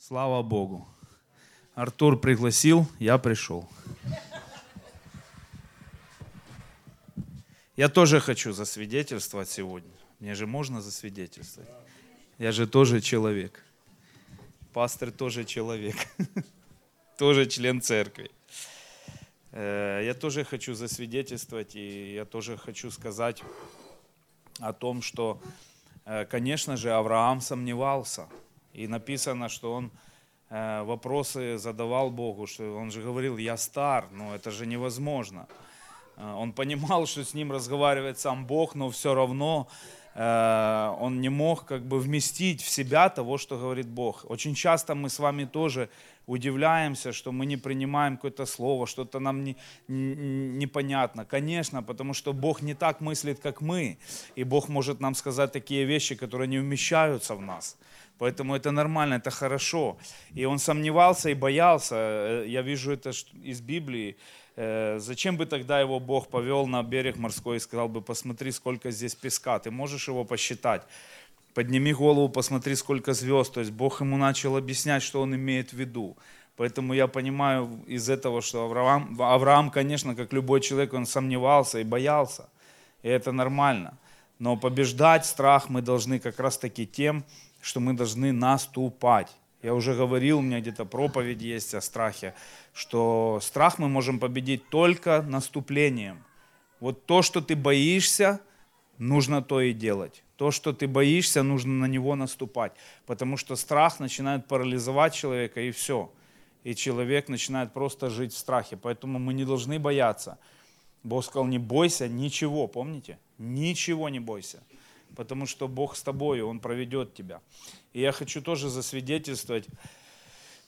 Слава Богу. Артур пригласил, я пришел. Я тоже хочу засвидетельствовать сегодня. Мне же можно засвидетельствовать. Я же тоже человек. Пастор тоже человек. Тоже член церкви. Э, я тоже хочу засвидетельствовать, и я тоже хочу сказать о том, что, э, конечно же, Авраам сомневался – и написано, что он э, вопросы задавал Богу, что он же говорил, я стар, но это же невозможно. Э, он понимал, что с ним разговаривает сам Бог, но все равно э, он не мог как бы вместить в себя того, что говорит Бог. Очень часто мы с вами тоже удивляемся, что мы не принимаем какое-то слово, что-то нам не, не, непонятно. Конечно, потому что Бог не так мыслит, как мы. И Бог может нам сказать такие вещи, которые не умещаются в нас. Поэтому это нормально, это хорошо. И он сомневался и боялся. Э, я вижу это из Библии. Э, зачем бы тогда его Бог повел на берег морской и сказал бы, посмотри, сколько здесь песка, ты можешь его посчитать? Подними голову, посмотри, сколько звезд. То есть Бог ему начал объяснять, что он имеет в виду. Поэтому я понимаю из этого, что Авраам, Авраам, конечно, как любой человек, он сомневался и боялся. И это нормально. Но побеждать страх мы должны как раз таки тем, что мы должны наступать. Я уже говорил, у меня где-то проповедь есть о страхе, что страх мы можем победить только наступлением. Вот то, что ты боишься, нужно то и делать. То, что ты боишься, нужно на него наступать. Потому что страх начинает парализовать человека, и все. И человек начинает просто жить в страхе. Поэтому мы не должны бояться. Бог сказал, не бойся ничего, помните? Ничего не бойся потому что Бог с тобой, Он проведет тебя. И я хочу тоже засвидетельствовать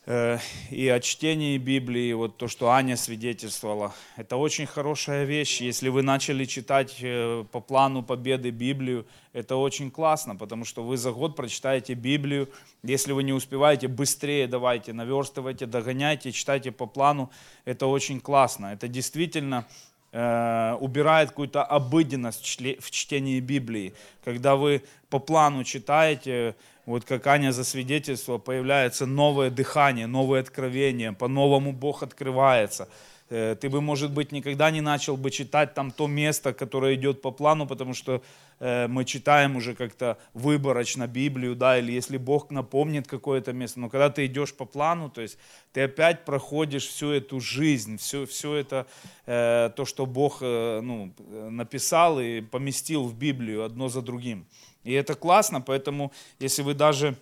э, и о чтении Библии, вот то, что Аня свидетельствовала. Это очень хорошая вещь. Если вы начали читать э, по плану победы Библию, это очень классно, потому что вы за год прочитаете Библию. Если вы не успеваете, быстрее давайте, наверстывайте, догоняйте, читайте по плану. Это очень классно. Это действительно Э, убирает какую-то обыденность в чтении Библии. Когда вы по плану читаете, вот как Аня засвидетельствовала, появляется новое дыхание, новое откровение, по-новому Бог открывается. Э, ты бы, может быть, никогда не начал бы читать там то место, которое идет по плану, потому что Э, мы читаем уже как-то выборочно Библию, да, или если Бог напомнит какое-то место, но когда ты идешь по плану, то есть ты опять проходишь всю эту жизнь, все, все это, э, то, что Бог ну, написал и поместил в Библию одно за другим. И это классно, поэтому если вы даже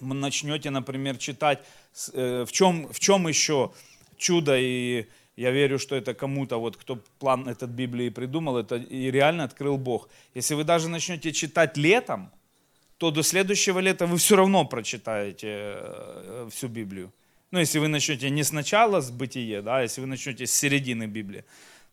начнете, например, читать, в чем, в чем еще чудо и я верю, что это кому-то, вот кто план этот Библии придумал, это и реально открыл Бог. Если вы даже начнете читать летом, то до следующего лета вы все равно прочитаете э, всю Библию. Ну, если вы начнете не сначала с бытия, да, если вы начнете с середины Библии,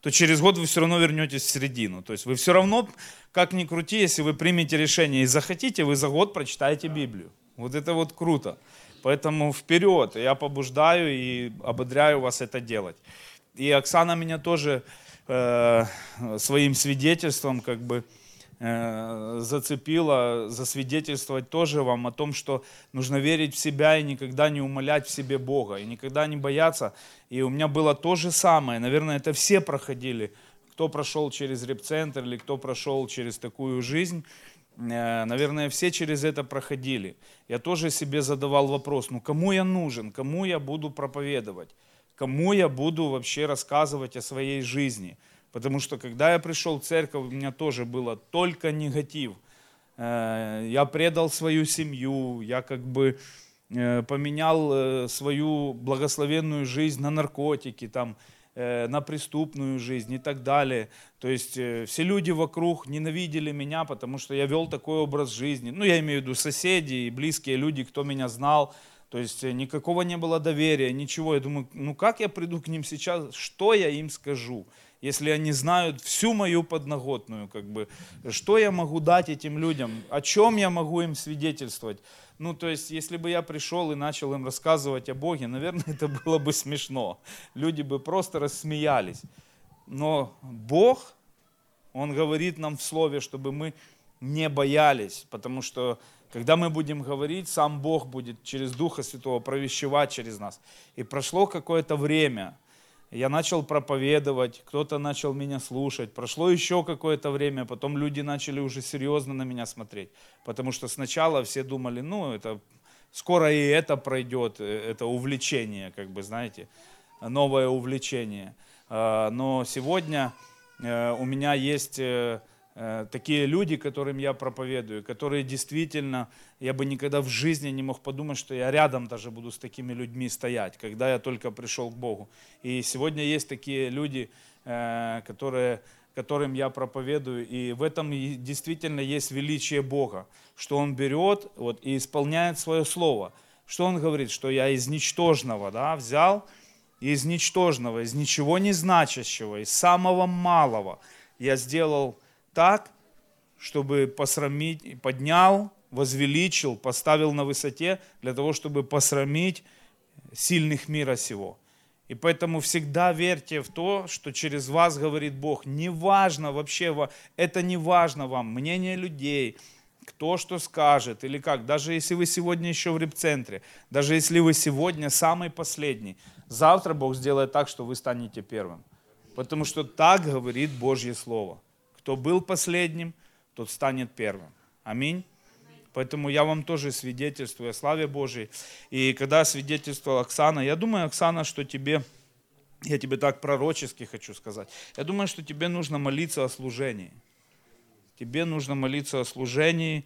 то через год вы все равно вернетесь в середину. То есть вы все равно, как ни крути, если вы примете решение и захотите, вы за год прочитаете Библию. Вот это вот круто. Поэтому вперед, я побуждаю и ободряю вас это делать. И Оксана меня тоже э, своим свидетельством как бы э, зацепила, засвидетельствовать тоже вам о том, что нужно верить в себя и никогда не умолять в себе Бога, и никогда не бояться. И у меня было то же самое, наверное, это все проходили, кто прошел через репцентр или кто прошел через такую жизнь, наверное, все через это проходили. Я тоже себе задавал вопрос, ну кому я нужен, кому я буду проповедовать? кому я буду вообще рассказывать о своей жизни. Потому что когда я пришел в церковь, у меня тоже было только негатив. Э, я предал свою семью, я как бы э, поменял э, свою благословенную жизнь на наркотики, там, на преступную жизнь и так далее. То есть все люди вокруг ненавидели меня, потому что я вел такой образ жизни. Ну, я имею в виду соседи и близкие люди, кто меня знал, то есть э, никакого не было доверия, ничего. Я думаю, ну как я приду к ним сейчас, что я им скажу? Если они знают всю мою подноготную, как бы, что я могу дать этим людям, о чем я могу им свидетельствовать? Ну, то есть, если бы я пришел и начал им рассказывать о Боге, наверное, это было бы смешно. Люди бы просто рассмеялись. Но Бог, Он говорит нам в Слове, чтобы мы не боялись, потому что Когда мы будем говорить, сам Бог будет через Духа Святого провещевать через нас. И прошло какое-то время, я начал проповедовать, кто-то начал меня слушать. Прошло еще какое-то время, потом люди начали уже серьезно на меня смотреть. Потому что сначала все думали, ну, это скоро и это пройдет, э, это увлечение, как бы, знаете, новое увлечение. А, но сегодня э, у меня есть э, такие люди, которым я проповедую, которые действительно, я бы никогда в жизни не мог подумать, что я рядом даже буду с такими людьми стоять, когда я только пришел к Богу. И сегодня есть такие люди, которые которым я проповедую. И в этом действительно есть величие Бога, что Он берет вот, и исполняет свое слово. Что Он говорит, что я из ничтожного да, взял, из ничтожного, из ничего не значащего, из самого малого я сделал так, чтобы посрамить, поднял, возвеличил, поставил на высоте, для того, чтобы посрамить сильных мира сего. И поэтому всегда верьте в то, что через вас говорит Бог. Неважно вообще, это не важно вам, мнение людей, кто что скажет или как. Даже если вы сегодня еще в репцентре, даже если вы сегодня самый последний, завтра Бог сделает так, что вы станете первым. Потому что так говорит Божье Слово. Кто был последним, тот станет первым. Аминь. Поэтому я вам тоже свидетельствую о славе Божьей. И когда свидетельствовала Оксана, я думаю, Оксана, что тебе, я тебе так пророчески хочу сказать, я думаю, что тебе нужно молиться о служении. Тебе нужно молиться о служении,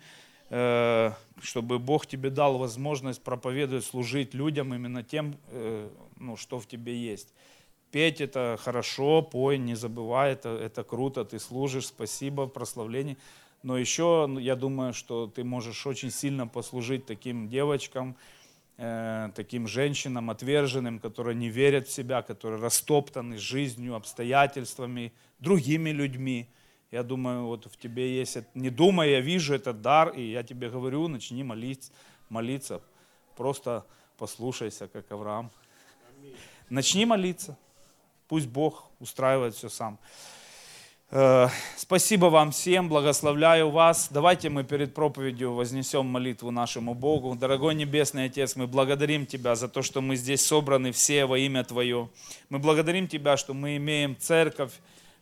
э, чтобы Бог тебе дал возможность проповедовать, служить людям именно тем, э, ну, что в тебе есть. Петь это хорошо, пой, не забывай, это, это круто, ты служишь, спасибо, прославление. Но еще ну, я думаю, что ты можешь очень сильно послужить таким девочкам, э, таким женщинам отверженным, которые не верят в себя, которые растоптаны жизнью, обстоятельствами, другими людьми. Я думаю, вот в тебе есть, не думай, я вижу этот дар, и я тебе говорю, начни молиться, молиться. Просто послушайся, как Авраам. Начни молиться. Пусть Бог устраивает все сам. Э, спасибо вам всем, благословляю вас. Давайте мы перед проповедью вознесем молитву нашему Богу. Дорогой Небесный Отец, мы благодарим Тебя за то, что мы здесь собраны все во имя Твое. Мы благодарим Тебя, что мы имеем церковь,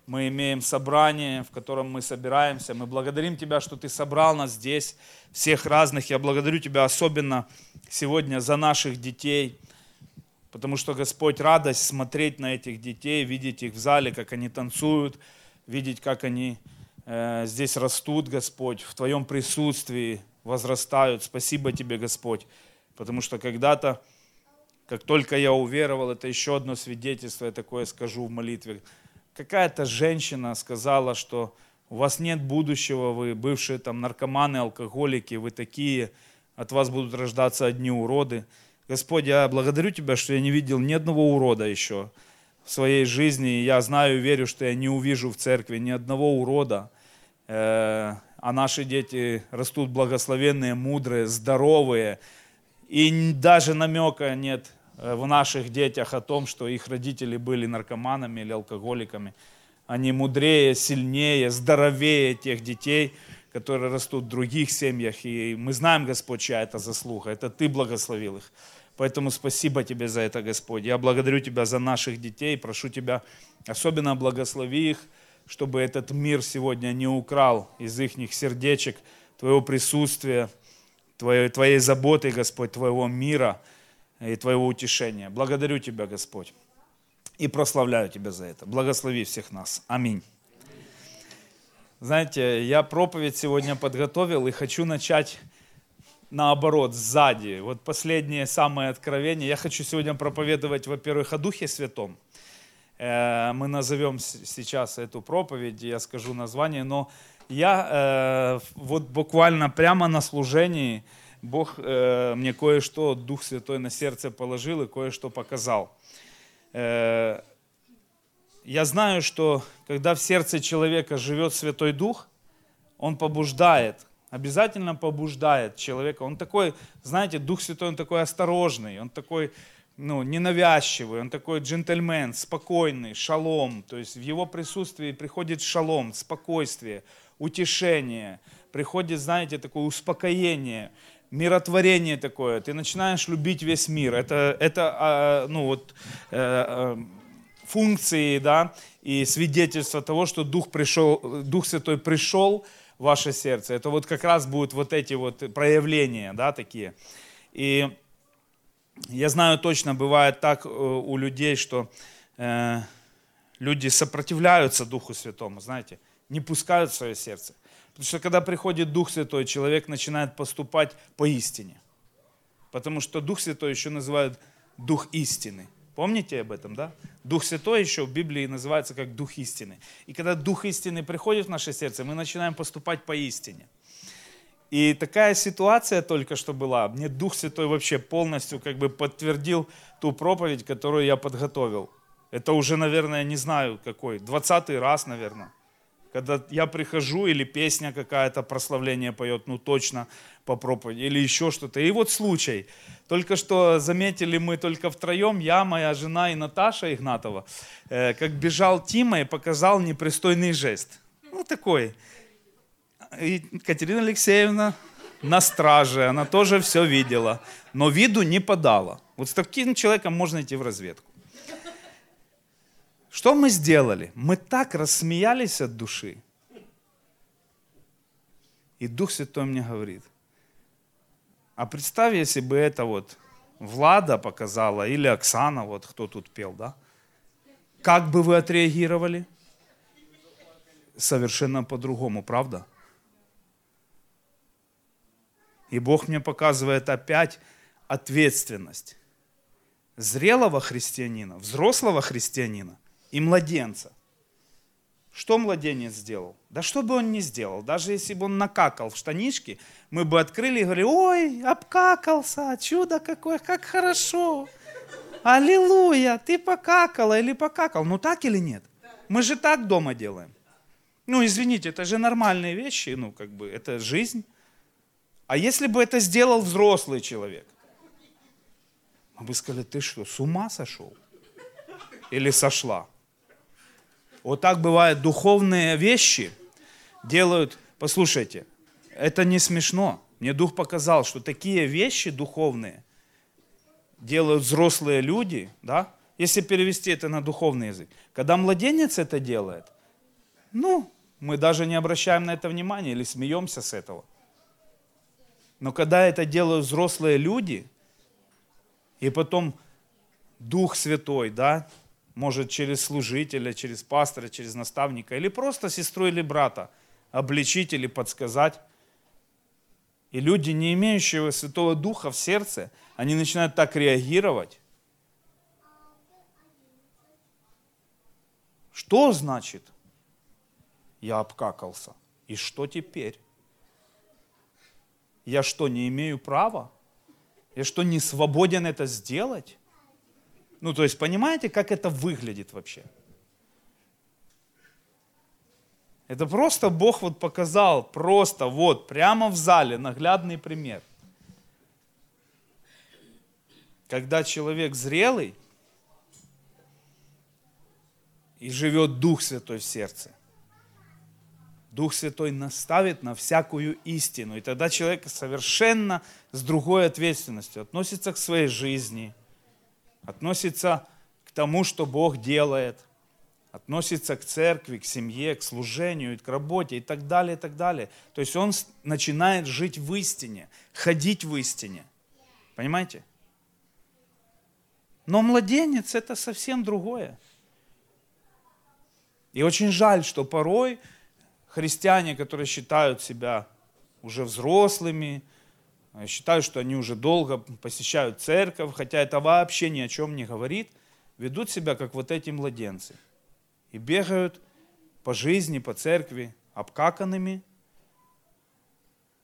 мы имеем собрание, в котором мы собираемся. Мы благодарим Тебя, что Ты собрал нас здесь, всех разных. Я благодарю Тебя особенно сегодня за наших детей, потому что, Господь, радость смотреть на этих детей, видеть их в зале, как они танцуют, видеть, как они э, здесь растут, Господь, в Твоем присутствии возрастают. Спасибо Тебе, Господь, потому что когда-то, как только я уверовал, это еще одно свидетельство, я такое скажу в молитве, какая-то женщина сказала, что у вас нет будущего, вы бывшие там наркоманы, алкоголики, вы такие, от вас будут рождаться одни уроды. Господь, я благодарю Тебя, что я не видел ни одного урода еще в своей жизни. Я знаю и верю, что я не увижу в церкви ни одного урода. Э, а наши дети растут благословенные, мудрые, здоровые. И даже намека нет э, в наших детях о том, что их родители были наркоманами или алкоголиками. Они мудрее, сильнее, здоровее тех детей, которые растут в других семьях. И мы знаем, Господь, чья это заслуга. Это Ты благословил их. Поэтому спасибо Тебе за это, Господь. Я благодарю Тебя за наших детей, прошу Тебя, особенно благослови их, чтобы этот мир сегодня не украл из их сердечек Твоего присутствия, Твоей, Твоей заботы, Господь, Твоего мира и Твоего утешения. Благодарю Тебя, Господь, и прославляю Тебя за это. Благослови всех нас. Аминь. Знаете, я проповедь сегодня подготовил и хочу начать наоборот, сзади. Вот последнее самое откровение. Я хочу сегодня проповедовать, во-первых, о Духе Святом. Э, мы назовем сейчас эту проповедь, я скажу название, но я э, вот буквально прямо на служении Бог э, мне кое-что, Дух Святой на сердце положил и кое-что показал. Я знаю, что когда в сердце человека живет Святой Дух, он побуждает обязательно побуждает человека. Он такой, знаете, Дух Святой, он такой осторожный, он такой ну, ненавязчивый, он такой джентльмен, спокойный, шалом. То есть в его присутствии приходит шалом, спокойствие, утешение, приходит, знаете, такое успокоение, миротворение такое. Ты начинаешь любить весь мир. Это, это а, ну вот, э, э, функции, да, и свидетельство того, что Дух, пришел, Дух Святой пришел в ваше сердце. Это вот как раз будут вот эти вот проявления, да, такие. И я знаю точно, бывает так э, у людей, что э, люди сопротивляются Духу Святому, знаете, не пускают в свое сердце. Потому что когда приходит Дух Святой, человек начинает поступать по истине. Потому что Дух Святой еще называют Дух истины. Помните об этом, да? Дух Святой еще в Библии называется как Дух истины. И когда Дух истины приходит в наше сердце, мы начинаем поступать по истине. И такая ситуация только что была. Мне Дух Святой вообще полностью как бы подтвердил ту проповедь, которую я подготовил. Это уже, наверное, не знаю какой, двадцатый раз, наверное когда я прихожу, или песня какая-то, прославление поет, ну точно по проповеди, или еще что-то. И вот случай. Только что заметили мы только втроем, я, моя жена и Наташа Игнатова, э, как бежал Тима и показал непристойный жест. Ну такой. И Катерина Алексеевна на страже, она тоже все видела, но виду не подала. Вот с таким человеком можно идти в разведку. Что мы сделали? Мы так рассмеялись от души. И Дух Святой мне говорит, а представь, если бы это вот Влада показала или Оксана, вот кто тут пел, да? Как бы вы отреагировали? Совершенно по-другому, правда? И Бог мне показывает опять ответственность зрелого христианина, взрослого христианина и младенца. Что младенец сделал? Да что бы он ни сделал, даже если бы он накакал в штанишки, мы бы открыли и говорили, ой, обкакался, чудо какое, как хорошо. Аллилуйя, ты покакала или покакал. Ну так или нет? Мы же так дома делаем. Ну, извините, это же нормальные вещи, ну, как бы, это жизнь. А если бы это сделал взрослый человек? Мы бы сказали, ты что, с ума сошел? Или сошла? Вот так бывает, духовные вещи делают, послушайте, это не смешно. Мне Дух показал, что такие вещи духовные делают взрослые люди, да, если перевести это на духовный язык. Когда младенец это делает, ну, мы даже не обращаем на это внимания или смеемся с этого. Но когда это делают взрослые люди, и потом Дух Святой, да, может через служителя, через пастора, через наставника, или просто сестру или брата обличить или подсказать. И люди, не имеющие Святого Духа в сердце, они начинают так реагировать. Что значит я обкакался? И что теперь? Я что, не имею права? Я что, не свободен это сделать? Ну, то есть, понимаете, как это выглядит вообще? Это просто Бог вот показал, просто вот, прямо в зале, наглядный пример. Когда человек зрелый и живет Дух Святой в сердце, Дух Святой наставит на всякую истину. И тогда человек совершенно с другой ответственностью относится к своей жизни – относится к тому, что Бог делает, относится к церкви, к семье, к служению, к работе и так далее, и так далее. То есть он начинает жить в истине, ходить в истине. Понимаете? Но младенец это совсем другое. И очень жаль, что порой христиане, которые считают себя уже взрослыми, считают, что они уже долго посещают церковь, хотя это вообще ни о чем не говорит, ведут себя как вот эти младенцы. И бегают по жизни, по церкви обкаканными,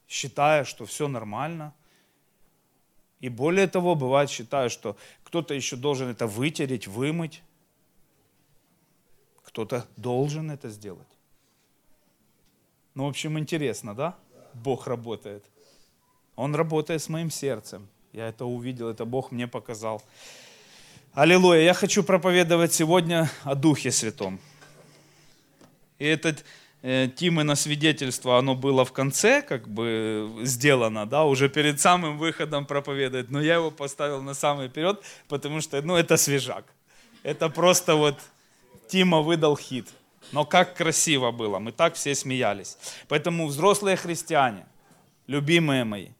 считая, что все нормально. И более того, бывает, считаю, что кто-то еще должен это вытереть, вымыть. Кто-то должен это сделать. Ну, в общем, интересно, да? Бог работает. Он работает с моим сердцем. Я это увидел, это Бог мне показал. Аллилуйя. Я хочу проповедовать сегодня о Духе Святом. И этот э, на свидетельство, оно было в конце, как бы сделано, да, уже перед самым выходом проповедовать, но я его поставил на самый вперед, потому что, ну, это свежак. Это просто вот Тима выдал хит. Но как красиво было, мы так все смеялись. Поэтому взрослые христиане, любимые мои,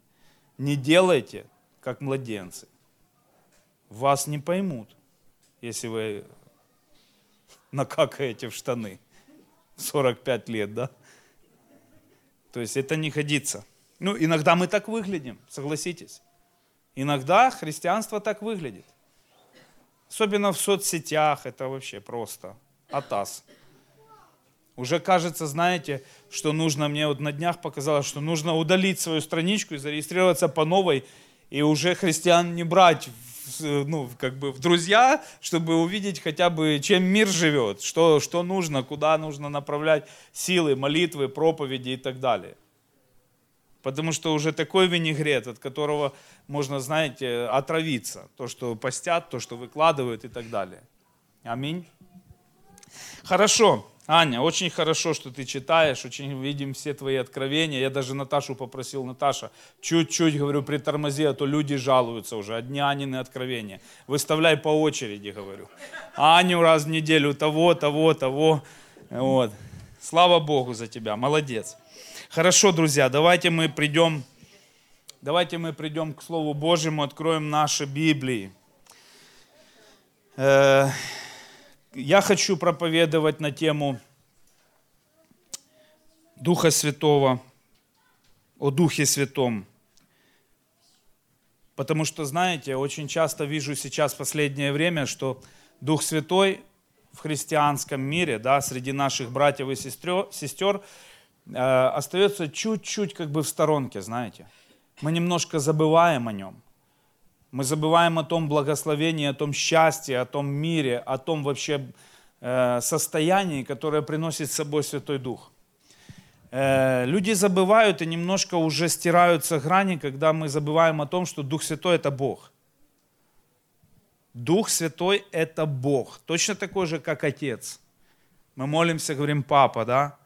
не делайте, как младенцы. Вас не поймут, если вы накакаете в штаны. 45 лет, да? То есть это не годится. Ну, иногда мы так выглядим, согласитесь. Иногда христианство так выглядит. Особенно в соцсетях, это вообще просто атас. Уже кажется, знаете, что нужно, мне вот на днях показалось, что нужно удалить свою страничку и зарегистрироваться по новой, и уже христиан не брать ну, как бы в друзья, чтобы увидеть хотя бы, чем мир живет, что, что нужно, куда нужно направлять силы, молитвы, проповеди и так далее. Потому что уже такой винегрет, от которого можно, знаете, отравиться. То, что постят, то, что выкладывают и так далее. Аминь. Хорошо. Аня, очень хорошо, что ты читаешь, очень видим все твои откровения. Я даже Наташу попросил, Наташа, чуть-чуть, говорю, притормози, а то люди жалуются уже, одни Анины откровения. Выставляй по очереди, говорю. Аню раз в неделю, того, того, того. Вот. Слава Богу за тебя, молодец. Хорошо, друзья, давайте мы придем, давайте мы придем к Слову Божьему, откроем наши Библии. Э, я хочу проповедовать на тему Духа Святого, о Духе Святом. Потому что, знаете, очень часто вижу сейчас в последнее время, что Дух Святой в христианском мире, да, среди наших братьев и сестер, сестер э, остается чуть-чуть как бы в сторонке, знаете. Мы немножко забываем о нем. Мы забываем о том благословении, о том счастье, о том мире, о том вообще э, состоянии, которое приносит с собой Святой Дух. Э, люди забывают и немножко уже стираются грани, когда мы забываем о том, что Дух Святой это Бог. Дух Святой это Бог, точно такой же, как Отец. Мы молимся, говорим, Папа, да?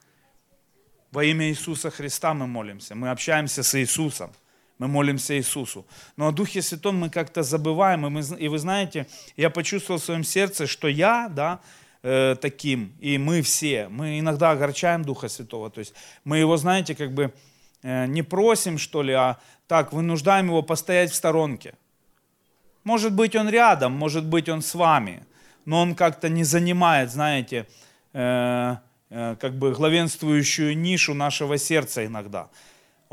Во имя Иисуса Христа мы молимся, мы общаемся с Иисусом мы молимся Иисусу. Но о Духе Святом мы как-то забываем, и, мы, и вы знаете, я почувствовал в своем сердце, что я, да, э, таким, и мы все, мы иногда огорчаем Духа Святого, то есть мы его, знаете, как бы э, не просим, что ли, а так вынуждаем его постоять в сторонке. Может быть, он рядом, может быть, он с вами, но он как-то не занимает, знаете, э, э, как бы главенствующую нишу нашего сердца иногда.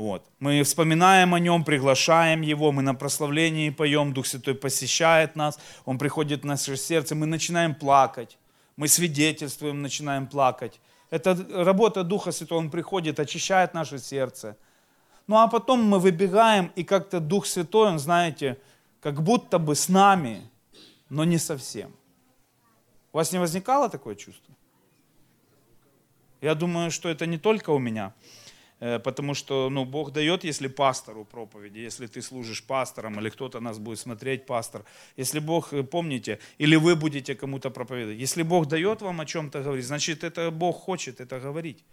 Вот. Мы вспоминаем о нем, приглашаем его, мы на прославлении поем, Дух Святой посещает нас, он приходит в наше сердце, мы начинаем плакать, мы свидетельствуем, начинаем плакать. Это работа Духа Святого, он приходит, очищает наше сердце. Ну а потом мы выбегаем, и как-то Дух Святой, он, знаете, как будто бы с нами, но не совсем. У вас не возникало такое чувство? Я думаю, что это не только у меня. Э, потому что ну, Бог дает, если пастору проповеди, если ты служишь пастором, или кто-то нас будет смотреть, пастор, если Бог, э, помните, или вы будете кому-то проповедовать, если Бог дает вам о чем-то говорить, значит, это Бог хочет это говорить.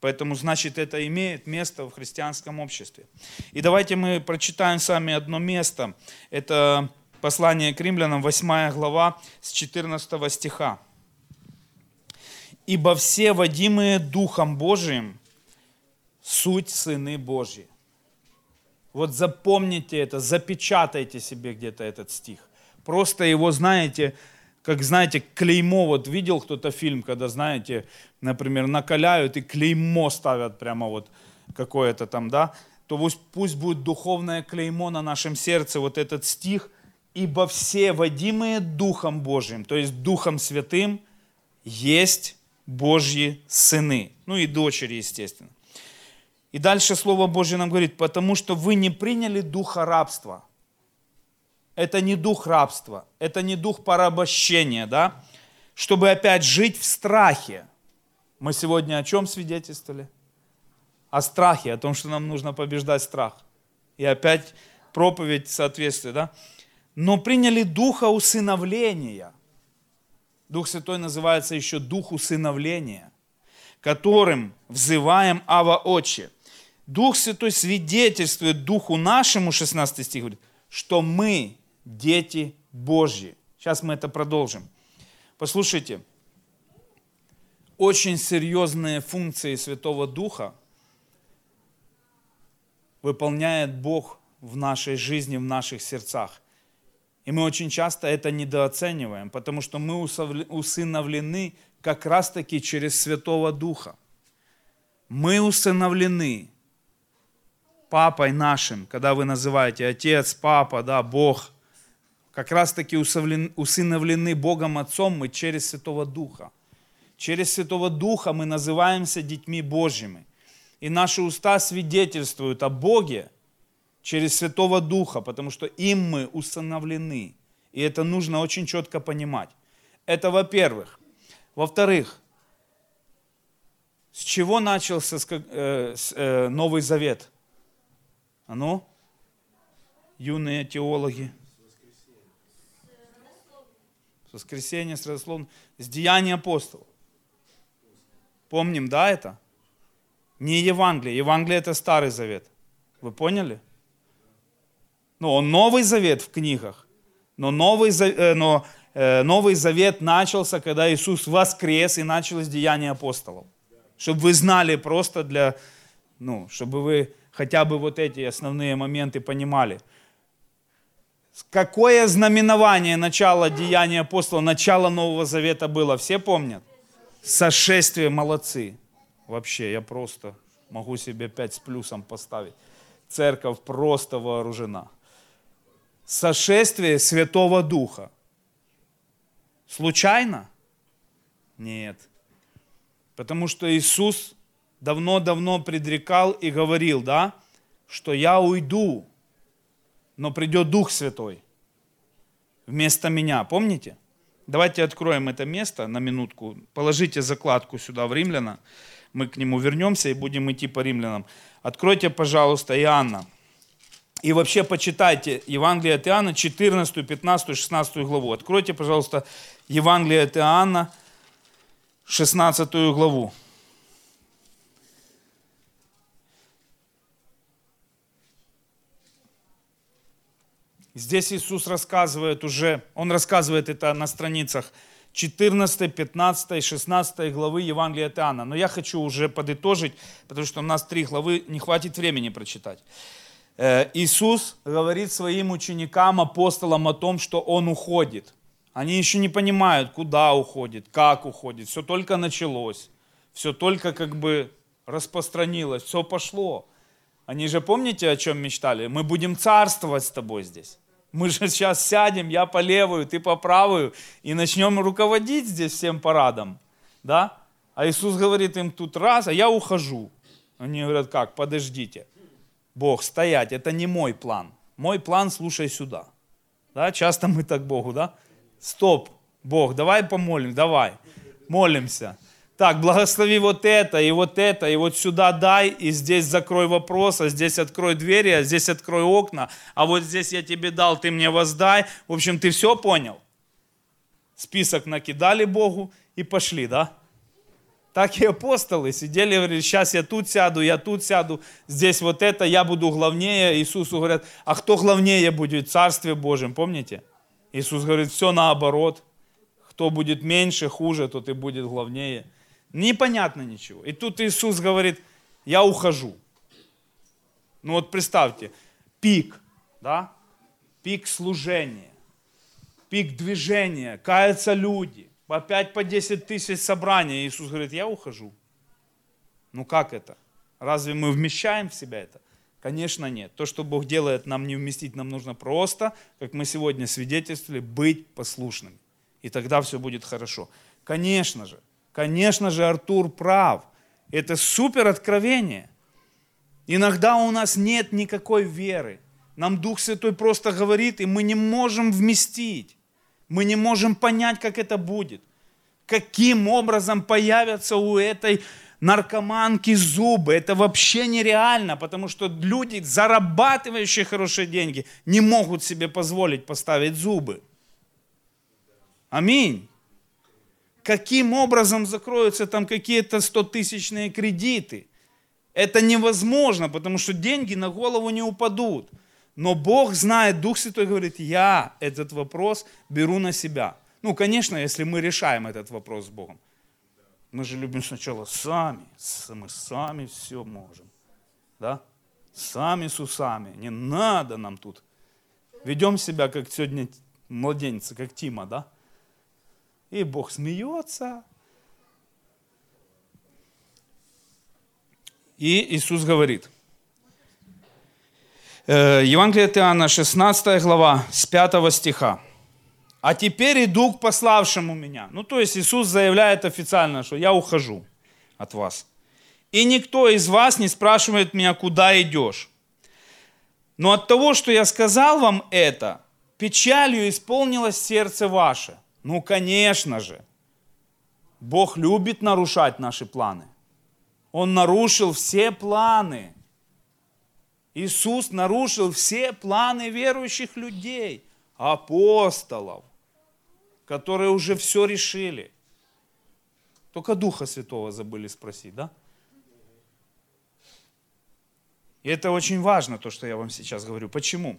Поэтому, значит, это имеет место в христианском обществе. И давайте мы прочитаем сами одно место. Это послание к римлянам, 8 глава, с 14 стиха. «Ибо все, водимые Духом Божиим, суть сыны Божьи. Вот запомните это, запечатайте себе где-то этот стих. Просто его, знаете, как, знаете, клеймо, вот видел кто-то фильм, когда, знаете, например, накаляют и клеймо ставят прямо вот какое-то там, да, то пусть, пусть будет духовное клеймо на нашем сердце, вот этот стих, ибо все водимые Духом Божьим, то есть Духом Святым, есть Божьи сыны, ну и дочери, естественно. И дальше Слово Божье нам говорит, потому что вы не приняли духа рабства. Это не дух рабства, это не дух порабощения, да? Чтобы опять жить в страхе. Мы сегодня о чем свидетельствовали? О страхе, о том, что нам нужно побеждать страх. И опять проповедь в соответствии, да? Но приняли духа усыновления. Дух Святой называется еще дух усыновления которым взываем Ава Отче. Дух Святой свидетельствует Духу нашему, 16 стих говорит, что мы дети Божьи. Сейчас мы это продолжим. Послушайте, очень серьезные функции Святого Духа выполняет Бог в нашей жизни, в наших сердцах. И мы очень часто это недооцениваем, потому что мы усыновлены как раз-таки через Святого Духа. Мы усыновлены папой нашим, когда вы называете отец, папа, да, Бог. Как раз-таки усыновлены Богом Отцом мы через Святого Духа. Через Святого Духа мы называемся детьми Божьими. И наши уста свидетельствуют о Боге через Святого Духа, потому что им мы усыновлены. И это нужно очень четко понимать. Это во-первых. Во-вторых, с чего начался э, э, Новый Завет? А ну, юные теологи. С воскресения, с родословным, с деяния апостолов. Помним, да, это? Не Евангелие. Евангелие это Старый Завет. Вы поняли? Ну, он Новый Завет в книгах. Но Новый, э, но, э, Новый Завет начался, когда Иисус воскрес и началось деяние апостолов. Чтобы вы знали просто для, ну, чтобы вы хотя бы вот эти основные моменты понимали. Какое знаменование начала деяния апостола, начало Нового Завета было? Все помнят? Сошествие молодцы. Вообще, я просто могу себе пять с плюсом поставить. Церковь просто вооружена. Сошествие Святого Духа. Случайно? Нет. Потому что Иисус давно-давно предрекал и говорил, да, что я уйду, но придет Дух Святой вместо меня. Помните? Давайте откроем это место на минутку. Положите закладку сюда в Римляна. Мы к нему вернемся и будем идти по римлянам. Откройте, пожалуйста, Иоанна. И вообще почитайте Евангелие от Иоанна, 14, 15, 16 главу. Откройте, пожалуйста, Евангелие от Иоанна, 16 главу. Здесь Иисус рассказывает уже, Он рассказывает это на страницах 14, 15, 16 главы Евангелия от Иоанна. Но я хочу уже подытожить, потому что у нас три главы, не хватит времени прочитать. Э, Иисус говорит своим ученикам, апостолам о том, что Он уходит. Они еще не понимают, куда уходит, как уходит. Все только началось. Все только как бы распространилось, все пошло. Они же помните, о чем мечтали? Мы будем царствовать с тобой здесь. Мы же сейчас сядем, я по левую, ты по правую, и начнем руководить здесь всем парадом. Да? А Иисус говорит им тут раз, а я ухожу. Они говорят, как, подождите. Бог, стоять, это не мой план. Мой план, слушай сюда. Да? Часто мы так Богу, да? Стоп, Бог, давай помолим, давай. Молимся так, благослови вот это, и вот это, и вот сюда дай, и здесь закрой вопрос, а здесь открой двери, а здесь открой окна, а вот здесь я тебе дал, ты мне воздай. В общем, ты все понял? Список накидали Богу и пошли, да? Так и апостолы сидели, говорили, сейчас я тут сяду, я тут сяду, здесь вот это, я буду главнее. Иисусу говорят, а кто главнее будет в Царстве Божьем, помните? Иисус говорит, все наоборот. Кто будет меньше, хуже, тот и будет главнее. Непонятно ничего. И тут Иисус говорит, я ухожу. Ну вот представьте, пик, да? Пик служения, пик движения, каются люди, 5, по 10 тысяч собрания. Иисус говорит, я ухожу. Ну как это? Разве мы вмещаем в себя это? Конечно, нет. То, что Бог делает, нам не вместить, нам нужно просто, как мы сегодня свидетельствовали, быть послушными. И тогда все будет хорошо. Конечно же, Конечно же, Артур прав. Это супер откровение. Иногда у нас нет никакой веры. Нам Дух Святой просто говорит, и мы не можем вместить. Мы не можем понять, как это будет. Каким образом появятся у этой наркоманки зубы. Это вообще нереально, потому что люди, зарабатывающие хорошие деньги, не могут себе позволить поставить зубы. Аминь. Каким образом закроются там какие-то 100-тысячные кредиты. Это невозможно, потому что деньги на голову не упадут. Но Бог знает, Дух Святой говорит, я этот вопрос беру на себя. Ну, конечно, если мы решаем этот вопрос с Богом. Мы же любим сначала сами, мы сами все можем. Да? Сами с усами. Не надо нам тут. Ведем себя, как сегодня младенцы, как Тима, да? И Бог смеется. И Иисус говорит, э, Евангелие от Иоанна, 16 глава, с 5 стиха. «А теперь иду к пославшему меня». Ну, то есть Иисус заявляет официально, что я ухожу от вас. «И никто из вас не спрашивает меня, куда идешь. Но от того, что я сказал вам это, печалью исполнилось сердце ваше. Ну, конечно же, Бог любит нарушать наши планы. Он нарушил все планы. Иисус нарушил все планы верующих людей, апостолов, которые уже все решили. Только Духа Святого забыли спросить, да? И это очень важно, то, что я вам сейчас говорю. Почему?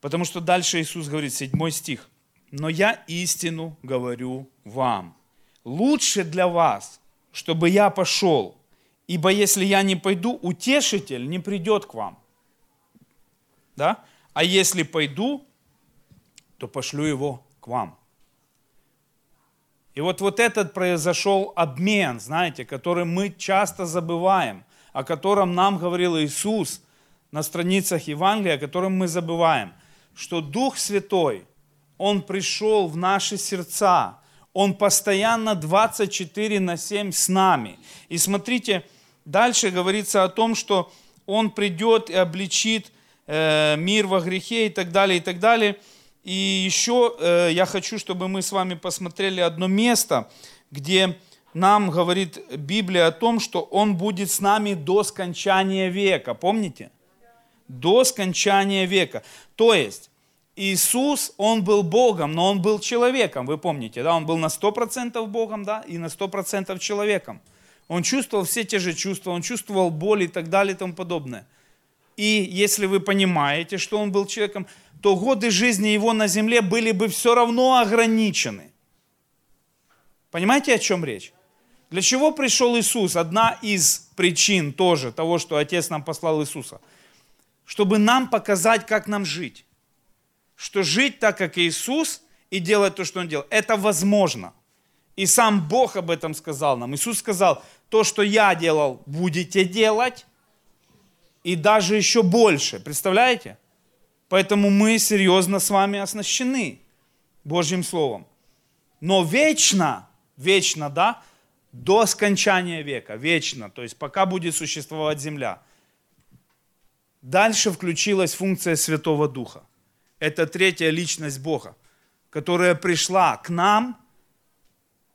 Потому что дальше Иисус говорит, седьмой стих. «Но я истину говорю вам. Лучше для вас, чтобы я пошел, ибо если я не пойду, утешитель не придет к вам. Да? А если пойду, то пошлю его к вам. И вот, вот этот произошел обмен, знаете, который мы часто забываем о котором нам говорил Иисус на страницах Евангелия, о котором мы забываем, что Дух Святой, Он пришел в наши сердца, Он постоянно 24 на 7 с нами. И смотрите, дальше говорится о том, что Он придет и обличит э, мир во грехе и так далее, и так далее. И еще э, я хочу, чтобы мы с вами посмотрели одно место, где нам говорит Библия о том, что Он будет с нами до скончания века. Помните? До скончания века. То есть Иисус, Он был Богом, но Он был человеком. Вы помните, да? Он был на 100% Богом, да, и на 100% человеком. Он чувствовал все те же чувства, он чувствовал боль и так далее и тому подобное. И если вы понимаете, что он был человеком, то годы жизни его на земле были бы все равно ограничены. Понимаете, о чем речь? Для чего пришел Иисус? Одна из причин тоже того, что Отец нам послал Иисуса. Чтобы нам показать, как нам жить. Что жить так, как Иисус, и делать то, что Он делал, это возможно. И сам Бог об этом сказал нам. Иисус сказал, то, что я делал, будете делать, и даже еще больше. Представляете? Поэтому мы серьезно с вами оснащены Божьим Словом. Но вечно, вечно, да, до скончания века, вечно, то есть пока будет существовать земля. Дальше включилась функция Святого Духа. Это третья личность Бога, которая пришла к нам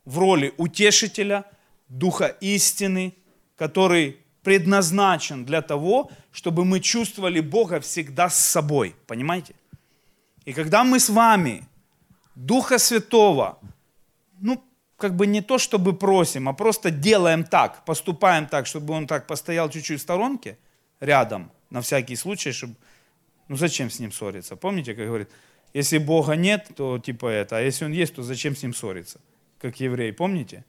в роли утешителя, Духа истины, который предназначен для того, чтобы мы чувствовали Бога всегда с собой. Понимаете? И когда мы с вами Духа Святого, ну, как бы не то, чтобы просим, а просто делаем так, поступаем так, чтобы он так постоял чуть-чуть в сторонке, рядом, на всякий случай, чтобы... Ну зачем с ним ссориться? Помните, как говорит, если Бога нет, то типа это, а если Он есть, то зачем с ним ссориться? Как еврей, помните?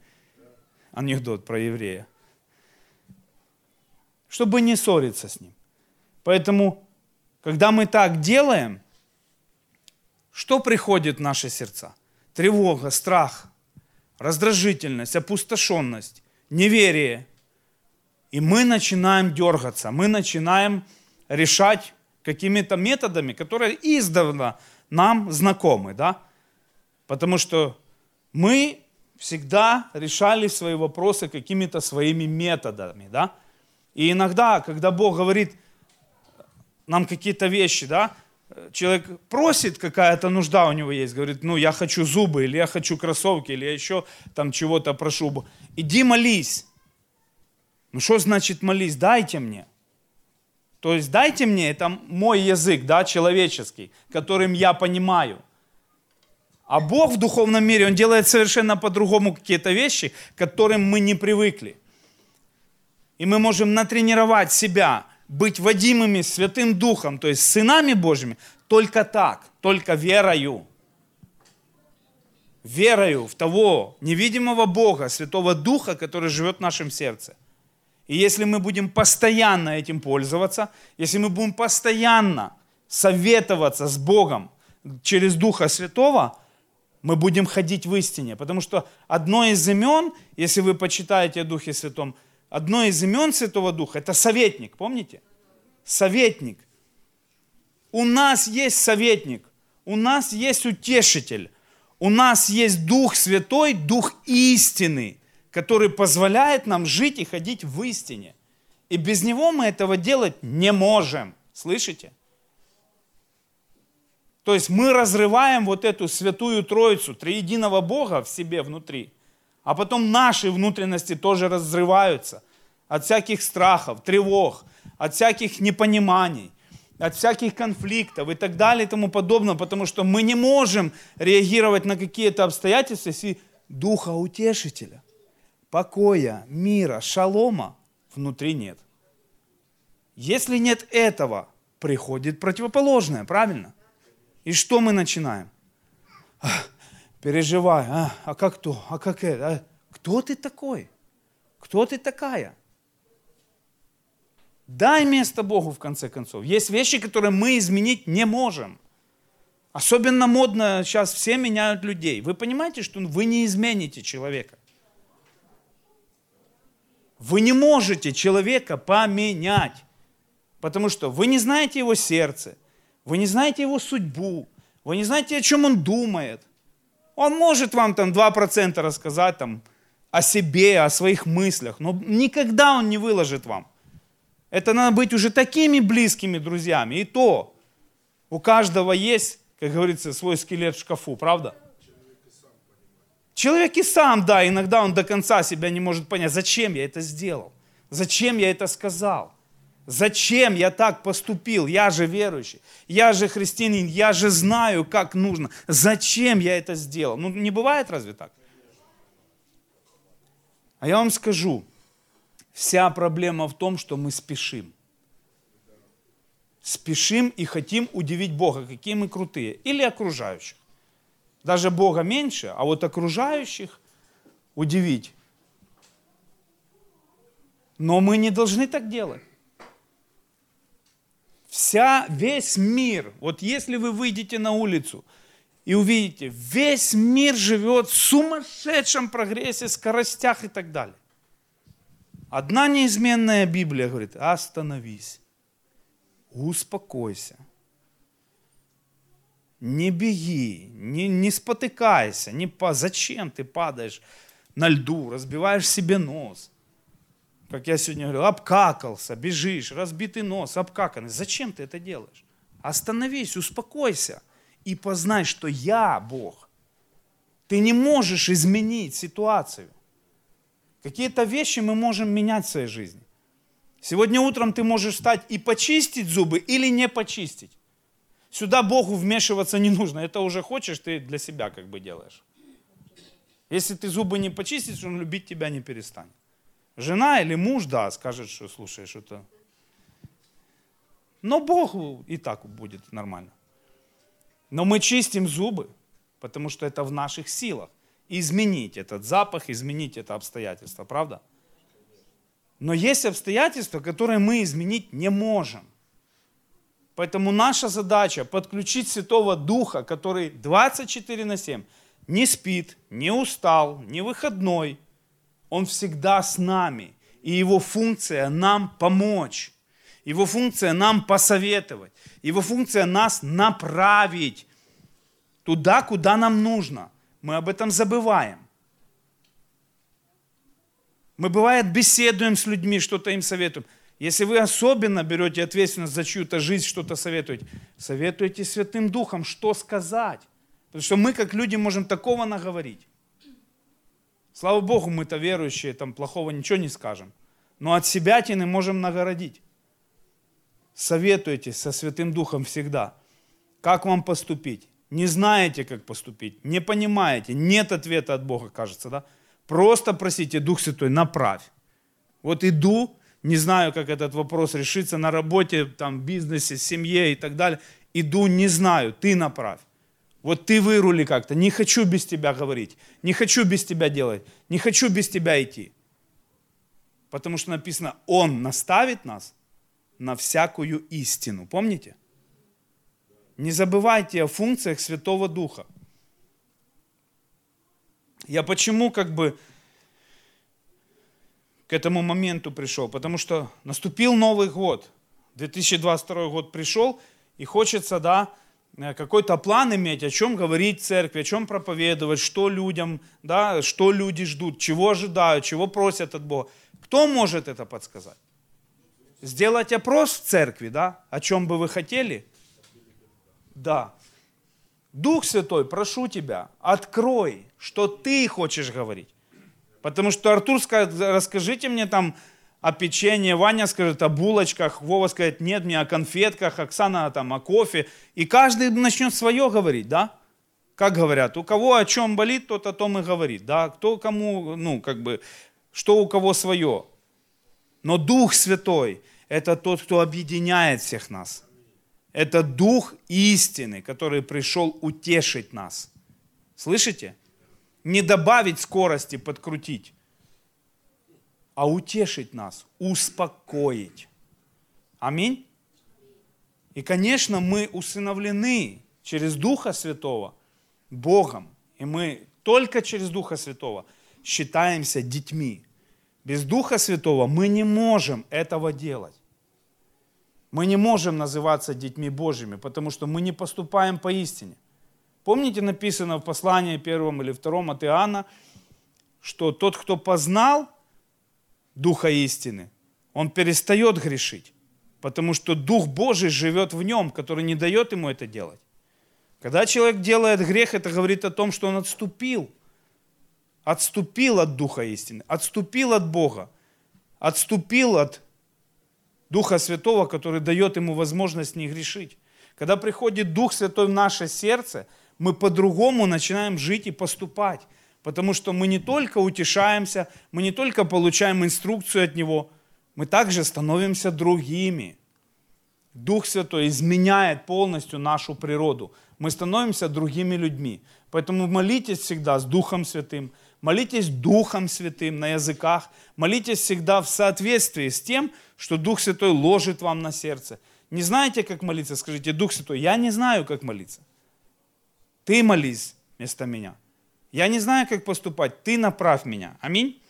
Анекдот про еврея. Чтобы не ссориться с ним. Поэтому, когда мы так делаем, что приходит в наши сердца? Тревога, страх, раздражительность, опустошенность, неверие. И мы начинаем дергаться, мы начинаем решать какими-то методами, которые издавна нам знакомы, да? Потому что мы всегда решали свои вопросы какими-то своими методами, да? И иногда, когда Бог говорит нам какие-то вещи, да, человек просит, какая-то нужда у него есть, говорит, ну, я хочу зубы, или я хочу кроссовки, или я еще там чего-то прошу. Иди молись. Ну, что значит молись? Дайте мне. То есть дайте мне, это мой язык, да, человеческий, которым я понимаю. А Бог в духовном мире, Он делает совершенно по-другому какие-то вещи, к которым мы не привыкли. И мы можем натренировать себя, быть водимыми Святым Духом, то есть сынами Божьими, только так, только верою. Верою в того невидимого Бога, Святого Духа, который живет в нашем сердце. И если мы будем постоянно этим пользоваться, если мы будем постоянно советоваться с Богом через Духа Святого, мы будем ходить в истине. Потому что одно из имен, если вы почитаете о Духе Святом, одно из имен Святого Духа – это советник, помните? Советник. У нас есть советник, у нас есть утешитель, у нас есть Дух Святой, Дух истины, который позволяет нам жить и ходить в истине. И без Него мы этого делать не можем. Слышите? То есть мы разрываем вот эту святую троицу, триединого Бога в себе внутри. А потом наши внутренности тоже разрываются от всяких страхов, тревог, от всяких непониманий, от всяких конфликтов и так далее и тому подобное, потому что мы не можем реагировать на какие-то обстоятельства, если духа утешителя, покоя, мира, шалома внутри нет. Если нет этого, приходит противоположное, правильно? И что мы начинаем? А, переживай, а, а как то, а как это? А, кто ты такой? Кто ты такая? Дай место Богу, в конце концов. Есть вещи, которые мы изменить не можем. Особенно модно сейчас все меняют людей. Вы понимаете, что вы не измените человека. Вы не можете человека поменять, потому что вы не знаете его сердце, вы не знаете его судьбу, вы не знаете, о чем он думает. Он может вам там 2% рассказать там, о себе, о своих мыслях, но никогда он не выложит вам. Это надо быть уже такими близкими друзьями. И то, у каждого есть, как говорится, свой скелет в шкафу, правда? Человек и сам, да, иногда он до конца себя не может понять, зачем я это сделал, зачем я это сказал. Зачем я так поступил? Я же верующий, я же христианин, я же знаю, как нужно. Зачем я это сделал? Ну, не бывает разве так? А я вам скажу, вся проблема в том, что мы спешим. Спешим и хотим удивить Бога, какие мы крутые. Или окружающих. Даже Бога меньше, а вот окружающих удивить. Но мы не должны так делать вся, весь мир, вот если вы выйдете на улицу и увидите, весь мир живет в сумасшедшем прогрессе, скоростях и так далее. Одна неизменная Библия говорит, остановись, успокойся, не беги, не, не спотыкайся, не по... зачем ты падаешь на льду, разбиваешь себе нос – как я сегодня говорил, обкакался, бежишь, разбитый нос, обкаканный. Зачем ты это делаешь? Остановись, успокойся и познай, что я Бог. Ты не можешь изменить ситуацию. Какие-то вещи мы можем менять в своей жизни. Сегодня утром ты можешь встать и почистить зубы или не почистить. Сюда Богу вмешиваться не нужно. Это уже хочешь, ты для себя как бы делаешь. Если ты зубы не почистишь, он любить тебя не перестанет. Жена или муж, да, скажет, что слушай, что-то. Но Бог и так будет нормально. Но мы чистим зубы, потому что это в наших силах. Изменить этот запах, изменить это обстоятельство, правда? Но есть обстоятельства, которые мы изменить не можем. Поэтому наша задача подключить Святого Духа, который 24 на 7 не спит, не устал, не выходной – он всегда с нами. И его функция нам помочь. Его функция нам посоветовать. Его функция нас направить туда, куда нам нужно. Мы об этом забываем. Мы, бывает, беседуем с людьми, что-то им советуем. Если вы особенно берете ответственность за чью-то жизнь, что-то советуете, советуйте Святым Духом, что сказать. Потому что мы, как люди, можем такого наговорить. Слава Богу, мы-то верующие, там плохого ничего не скажем. Но от себя тины можем нагородить. Советуйте со Святым Духом всегда, как вам поступить. не знаете, как поступить, не понимаете, нет ответа от Бога, кажется, да? Просто просите, Дух Святой, направь. Вот иду, не знаю, как этот вопрос решится на работе, там, бизнесе, семье и так далее. Иду, не знаю, ты направь. Вот ты вырули как-то, не хочу без тебя говорить, не хочу без тебя делать, не хочу без тебя идти. Потому что написано, Он наставит нас на всякую истину. Помните? Не забывайте о функциях Святого Духа. Я почему как бы к этому моменту пришел? Потому что наступил Новый год. 2022 год пришел, и хочется, да, э, какой-то план иметь, о чем говорить церкви, о чем проповедовать, что людям, да, что люди ждут, чего ожидают, чего просят от Бога. Кто может это подсказать? Сделать опрос в церкви, да, о чем бы вы хотели? Да. Дух Святой, прошу тебя, открой, что ты хочешь говорить. Потому что Артур скажет, расскажите мне там о печенье, Ваня скажет о булочках, Вова скажет, нет, мне о конфетках, Оксана там о кофе. И каждый начнет свое говорить, да? Как говорят, у кого о чем болит, тот о том и говорит, да? Кто кому, ну, как бы, что у кого свое. Но Дух Святой – это тот, кто объединяет всех нас. Это Дух истины, который пришел утешить нас. Слышите? Не добавить скорости, подкрутить, а утешить нас, успокоить. Аминь. И, конечно, мы усыновлены через Духа Святого Богом. И мы только через Духа Святого считаемся детьми. Без Духа Святого мы не можем этого делать. Мы не можем называться детьми Божьими, потому что мы не поступаем по истине. Помните, написано в послании первом или втором от Иоанна, что тот, кто познал Духа истины, он перестает грешить, потому что Дух Божий живет в нем, который не дает ему это делать. Когда человек делает грех, это говорит о том, что он отступил. Отступил от Духа истины, отступил от Бога, отступил от Духа Святого, который дает ему возможность не грешить. Когда приходит Дух Святой в наше сердце, мы по-другому начинаем жить и поступать. Потому что мы не только утешаемся, мы не только получаем инструкцию от Него, мы также становимся другими. Дух Святой изменяет полностью нашу природу. Мы становимся другими людьми. Поэтому молитесь всегда с Духом Святым – Молитесь Духом Святым на языках. Молитесь всегда в соответствии с тем, что Дух Святой ложит вам на сердце. Не знаете, как молиться? Скажите, Дух Святой, я не знаю, как молиться. Ты молись вместо меня. Я не знаю, как поступать. Ты направь меня. Аминь.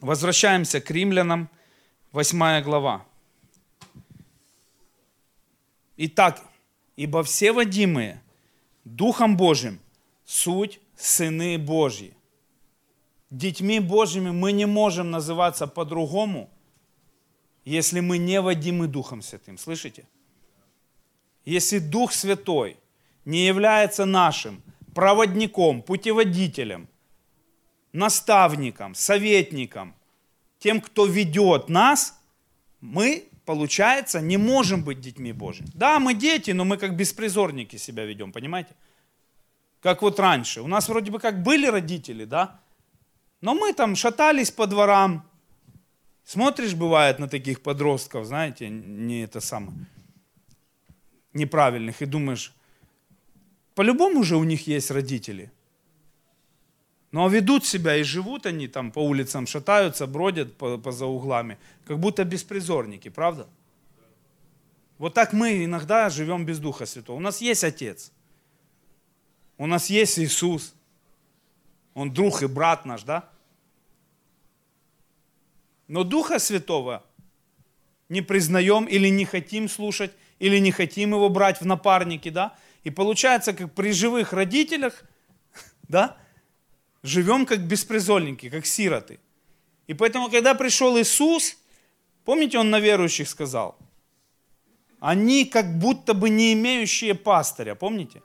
Возвращаемся к римлянам, 8 глава. Итак, ибо все водимые Духом Божьим суть сыны Божьи. Детьми Божьими мы не можем называться по-другому, если мы не водимы Духом Святым. Слышите? Если Дух Святой не является нашим проводником, путеводителем, наставником, советником, тем, кто ведет нас, мы, получается, не можем быть детьми Божьими. Да, мы дети, но мы как беспризорники себя ведем, понимаете? как вот раньше. У нас вроде бы как были родители, да? Но мы там шатались по дворам. Смотришь, бывает, на таких подростков, знаете, не это самое, неправильных, и думаешь, по-любому же у них есть родители. Но ведут себя и живут они там по улицам, шатаются, бродят по, по за углами, как будто беспризорники, правда? Вот так мы иногда живем без Духа Святого. У нас есть Отец – у нас есть Иисус. Он друг и брат наш, да? Но Духа Святого не признаем или не хотим слушать, или не хотим его брать в напарники, да? И получается, как при живых родителях, да, живем как беспризольники, как сироты. И поэтому, когда пришел Иисус, помните, Он на верующих сказал, они как будто бы не имеющие пастыря, помните?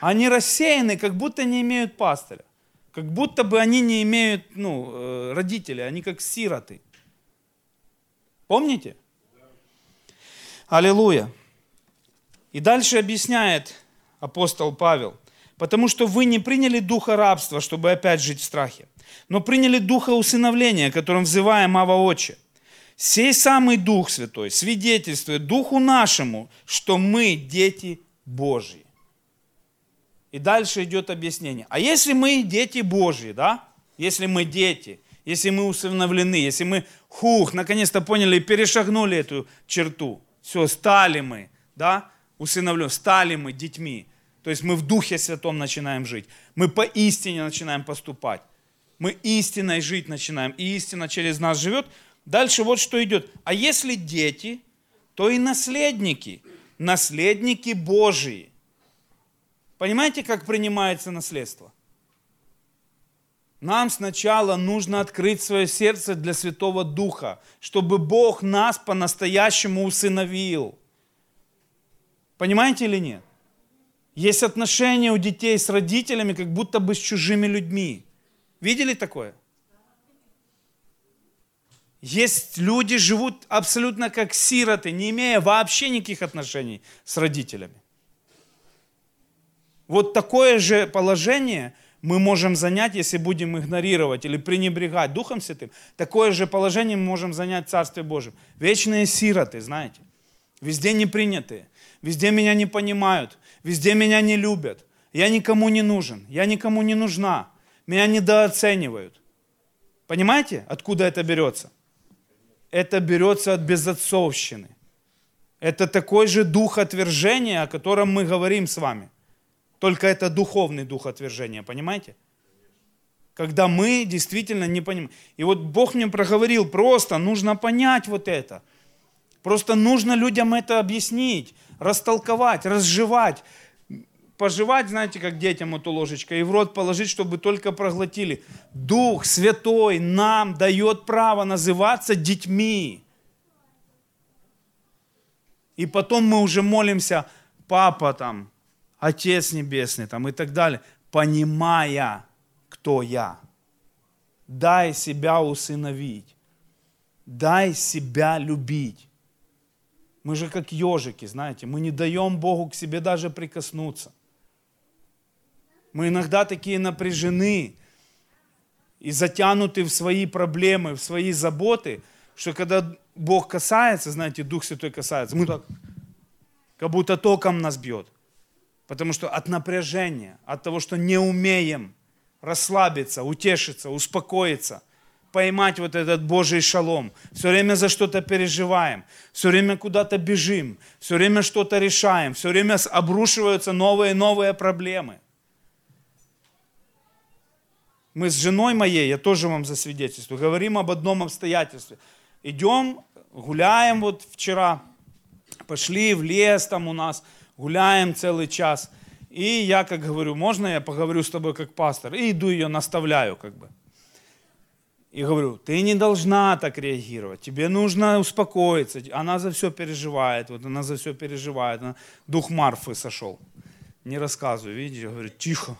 Они рассеяны, как будто не имеют пастыря. Как будто бы они не имеют ну, э, родителей, они как сироты. Помните? Аллилуйя. И дальше объясняет апостол Павел, потому что вы не приняли духа рабства, чтобы опять жить в страхе, но приняли духа усыновления, которым взываем Ава Отче. Сей самый Дух Святой свидетельствует Духу нашему, что мы дети Божьи. И дальше идет объяснение. А если мы дети Божьи, да? Если мы дети, если мы усыновлены, если мы, хух, наконец-то поняли и перешагнули эту черту, все, стали мы, да, усыновлены, стали мы детьми. То есть мы в Духе Святом начинаем жить. Мы по истине начинаем поступать. Мы истиной жить начинаем. И истина через нас живет. Дальше вот что идет. А если дети, то и наследники. Наследники Божии. Понимаете, как принимается наследство? Нам сначала нужно открыть свое сердце для Святого Духа, чтобы Бог нас по-настоящему усыновил. Понимаете или нет? Есть отношения у детей с родителями, как будто бы с чужими людьми. Видели такое? Есть люди, живут абсолютно как сироты, не имея вообще никаких отношений с родителями. Вот такое же положение – мы можем занять, если будем игнорировать или пренебрегать Духом Святым, такое же положение мы можем занять в Царстве Божьем. Вечные сироты, знаете, везде не принятые, везде меня не понимают, везде меня не любят, я никому не нужен, я никому не нужна, меня недооценивают. Понимаете, откуда это берется? Это берется от безотцовщины. Это такой же дух отвержения, о котором мы говорим с вами. Только это духовный дух отвержения, понимаете? Когда мы действительно не понимаем. И вот Бог мне проговорил, просто нужно понять вот это. Просто нужно людям это объяснить, растолковать, разжевать. Пожевать, знаете, как детям эту ложечкой, и в рот положить, чтобы только проглотили. Дух Святой нам дает право называться детьми. И потом мы уже молимся, папа там, Отец Небесный там, и так далее, понимая, кто я. Дай себя усыновить. Дай себя любить. Мы же как ежики, знаете, мы не даем Богу к себе даже прикоснуться. Мы иногда такие напряжены и затянуты в свои проблемы, в свои заботы, что когда Бог касается, знаете, Дух Святой касается, мы так, как будто током нас бьет. Потому что от напряжения, от того, что не умеем расслабиться, утешиться, успокоиться, поймать вот этот Божий шалом, все время за что-то переживаем, все время куда-то бежим, все время что-то решаем, все время обрушиваются новые и новые проблемы. Мы с женой моей, я тоже вам засвидетельствую, говорим об одном обстоятельстве. Идем, гуляем вот вчера, пошли в лес там у нас, гуляем целый час. И я как говорю, можно я поговорю с тобой как пастор? И иду ее наставляю как бы. И говорю, ты не должна так реагировать, тебе нужно успокоиться. Она за все переживает, вот она за все переживает. Она, дух Марфы сошел. Не рассказываю, видите, говорю, тихо,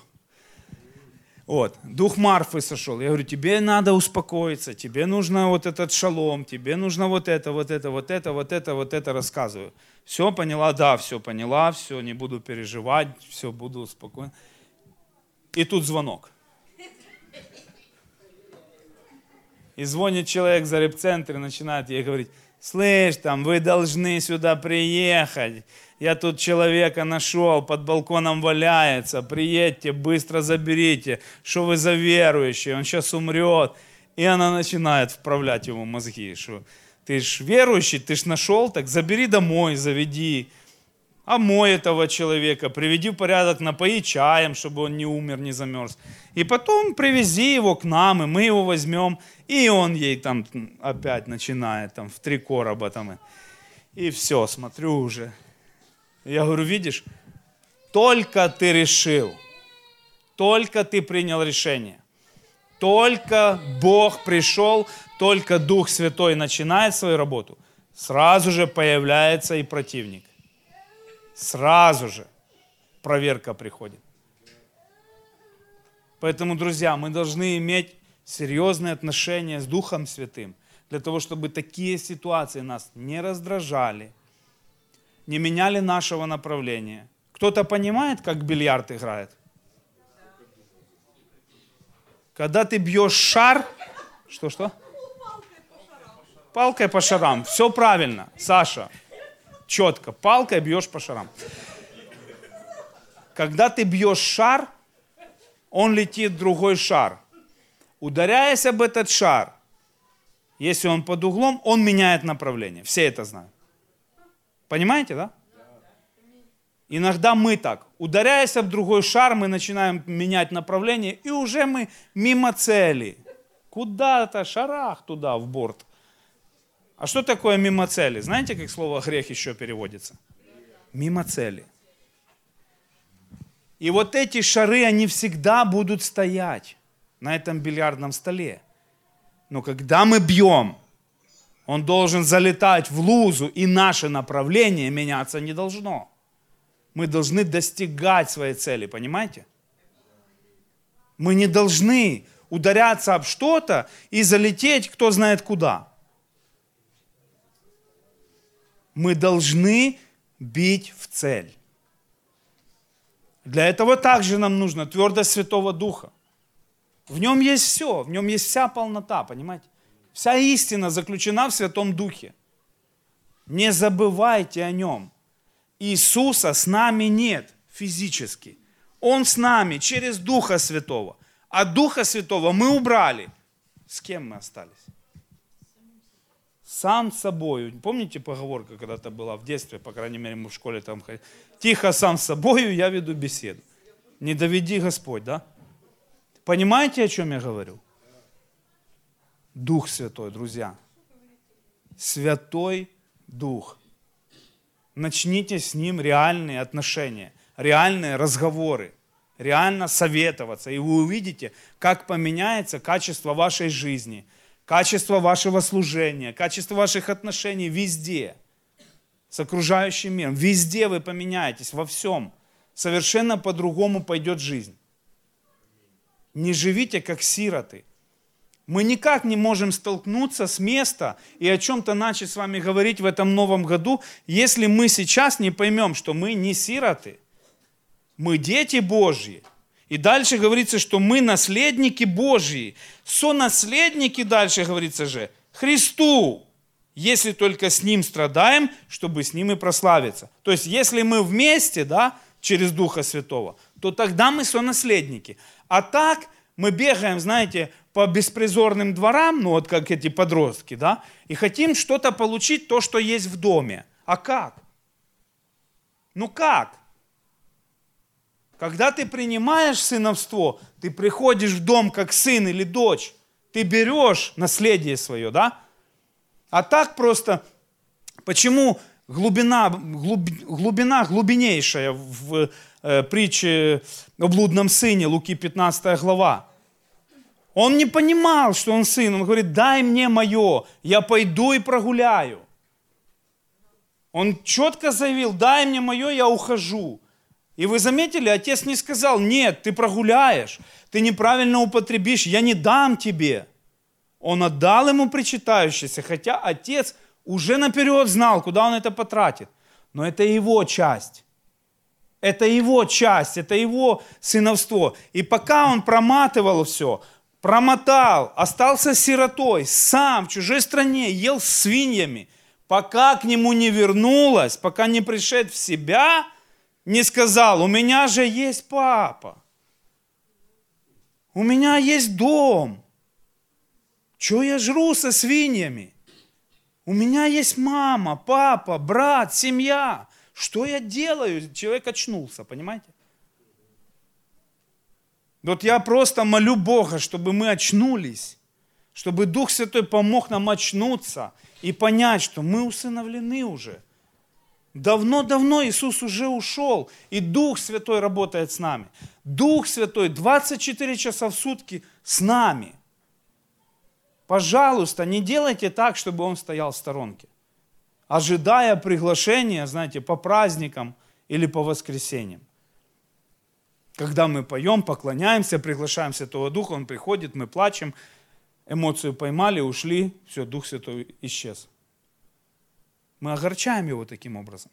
вот, дух Марфы сошел. Я говорю, тебе надо успокоиться, тебе нужно вот этот шалом, тебе нужно вот это, вот это, вот это, вот это, вот это рассказываю. Все поняла? Да, все поняла, все, не буду переживать, все, буду спокойно. И тут звонок. И звонит человек за репцентр и начинает ей говорить, слышь, там, вы должны сюда приехать я тут человека нашел, под балконом валяется, приедьте, быстро заберите, что вы за верующий, он сейчас умрет. И она начинает вправлять ему мозги, что ты ж верующий, ты ж нашел, так забери домой, заведи. А мой этого человека, приведи в порядок, напои чаем, чтобы он не умер, не замерз. И потом привези его к нам, и мы его возьмем. И он ей там опять начинает там в три короба там. И все, смотрю уже, я говорю, видишь, только ты решил, только ты принял решение, только Бог пришел, только Дух Святой начинает свою работу, сразу же появляется и противник. Сразу же проверка приходит. Поэтому, друзья, мы должны иметь серьезные отношения с Духом Святым, для того, чтобы такие ситуации нас не раздражали – не меняли нашего направления. Кто-то понимает, как бильярд играет? Когда ты бьешь шар, что-что? Палкой по шарам. Все правильно, Саша. Четко. Палкой бьешь по шарам. Когда ты бьешь шар, он летит в другой шар. Ударяясь об этот шар, если он под углом, он меняет направление. Все это знают. Понимаете, да? Иногда мы так, ударяясь об другой шар, мы начинаем менять направление, и уже мы мимо цели. Куда-то, шарах туда, в борт. А что такое мимо цели? Знаете, как слово грех еще переводится? Мимо цели. И вот эти шары, они всегда будут стоять на этом бильярдном столе. Но когда мы бьем, он должен залетать в лузу, и наше направление меняться не должно. Мы должны достигать своей цели, понимаете? Мы не должны ударяться об что-то и залететь кто знает куда. Мы должны бить в цель. Для этого также нам нужно твердость Святого Духа. В нем есть все, в нем есть вся полнота, понимаете? Вся истина заключена в Святом Духе. Не забывайте о нем. Иисуса с нами нет физически. Он с нами через Духа Святого. А Духа Святого мы убрали. С кем мы остались? Сам с собой. Помните поговорка когда-то была в детстве, по крайней мере, мы в школе там ходили. Тихо сам собою я веду беседу. Не доведи Господь, да? Понимаете, о чем я говорю? Дух Святой, друзья. Святой Дух. Начните с Ним реальные отношения, реальные разговоры, реально советоваться. И вы увидите, как поменяется качество вашей жизни, качество вашего служения, качество ваших отношений везде, с окружающим миром. Везде вы поменяетесь, во всем. Совершенно по-другому пойдет жизнь. Не живите как сироты. Мы никак не можем столкнуться с места и о чем-то начать с вами говорить в этом новом году, если мы сейчас не поймем, что мы не сироты. Мы дети Божьи. И дальше говорится, что мы наследники Божьи. Сонаследники, дальше говорится же, Христу. Если только с Ним страдаем, чтобы с Ним и прославиться. То есть, если мы вместе, да, через Духа Святого, то тогда мы сонаследники. А так мы бегаем, знаете, по беспризорным дворам, ну вот как эти подростки, да, и хотим что-то получить, то, что есть в доме. А как? Ну как? Когда ты принимаешь сыновство, ты приходишь в дом как сын или дочь, ты берешь наследие свое, да? А так просто, почему глубина, глуб, глубина глубиннейшая в э, притче о блудном сыне, Луки 15 глава. Он не понимал, что он сын. Он говорит, дай мне мое, я пойду и прогуляю. Он четко заявил, дай мне мое, я ухожу. И вы заметили, отец не сказал, нет, ты прогуляешь, ты неправильно употребишь, я не дам тебе. Он отдал ему причитающееся, хотя отец уже наперед знал, куда он это потратит. Но это его часть. Это его часть, это его сыновство. И пока он проматывал все, промотал, остался сиротой, сам в чужой стране, ел с свиньями, пока к нему не вернулась, пока не пришед в себя, не сказал, у меня же есть папа, у меня есть дом, что я жру со свиньями? У меня есть мама, папа, брат, семья. Что я делаю? Человек очнулся, понимаете? Вот я просто молю Бога, чтобы мы очнулись, чтобы Дух Святой помог нам очнуться и понять, что мы усыновлены уже. Давно-давно Иисус уже ушел, и Дух Святой работает с нами. Дух Святой 24 часа в сутки с нами. Пожалуйста, не делайте так, чтобы Он стоял в сторонке ожидая приглашения, знаете, по праздникам или по воскресеньям. Когда мы поем, поклоняемся, приглашаем Святого Духа, Он приходит, мы плачем, эмоцию поймали, ушли, все, Дух Святой исчез. Мы огорчаем Его таким образом.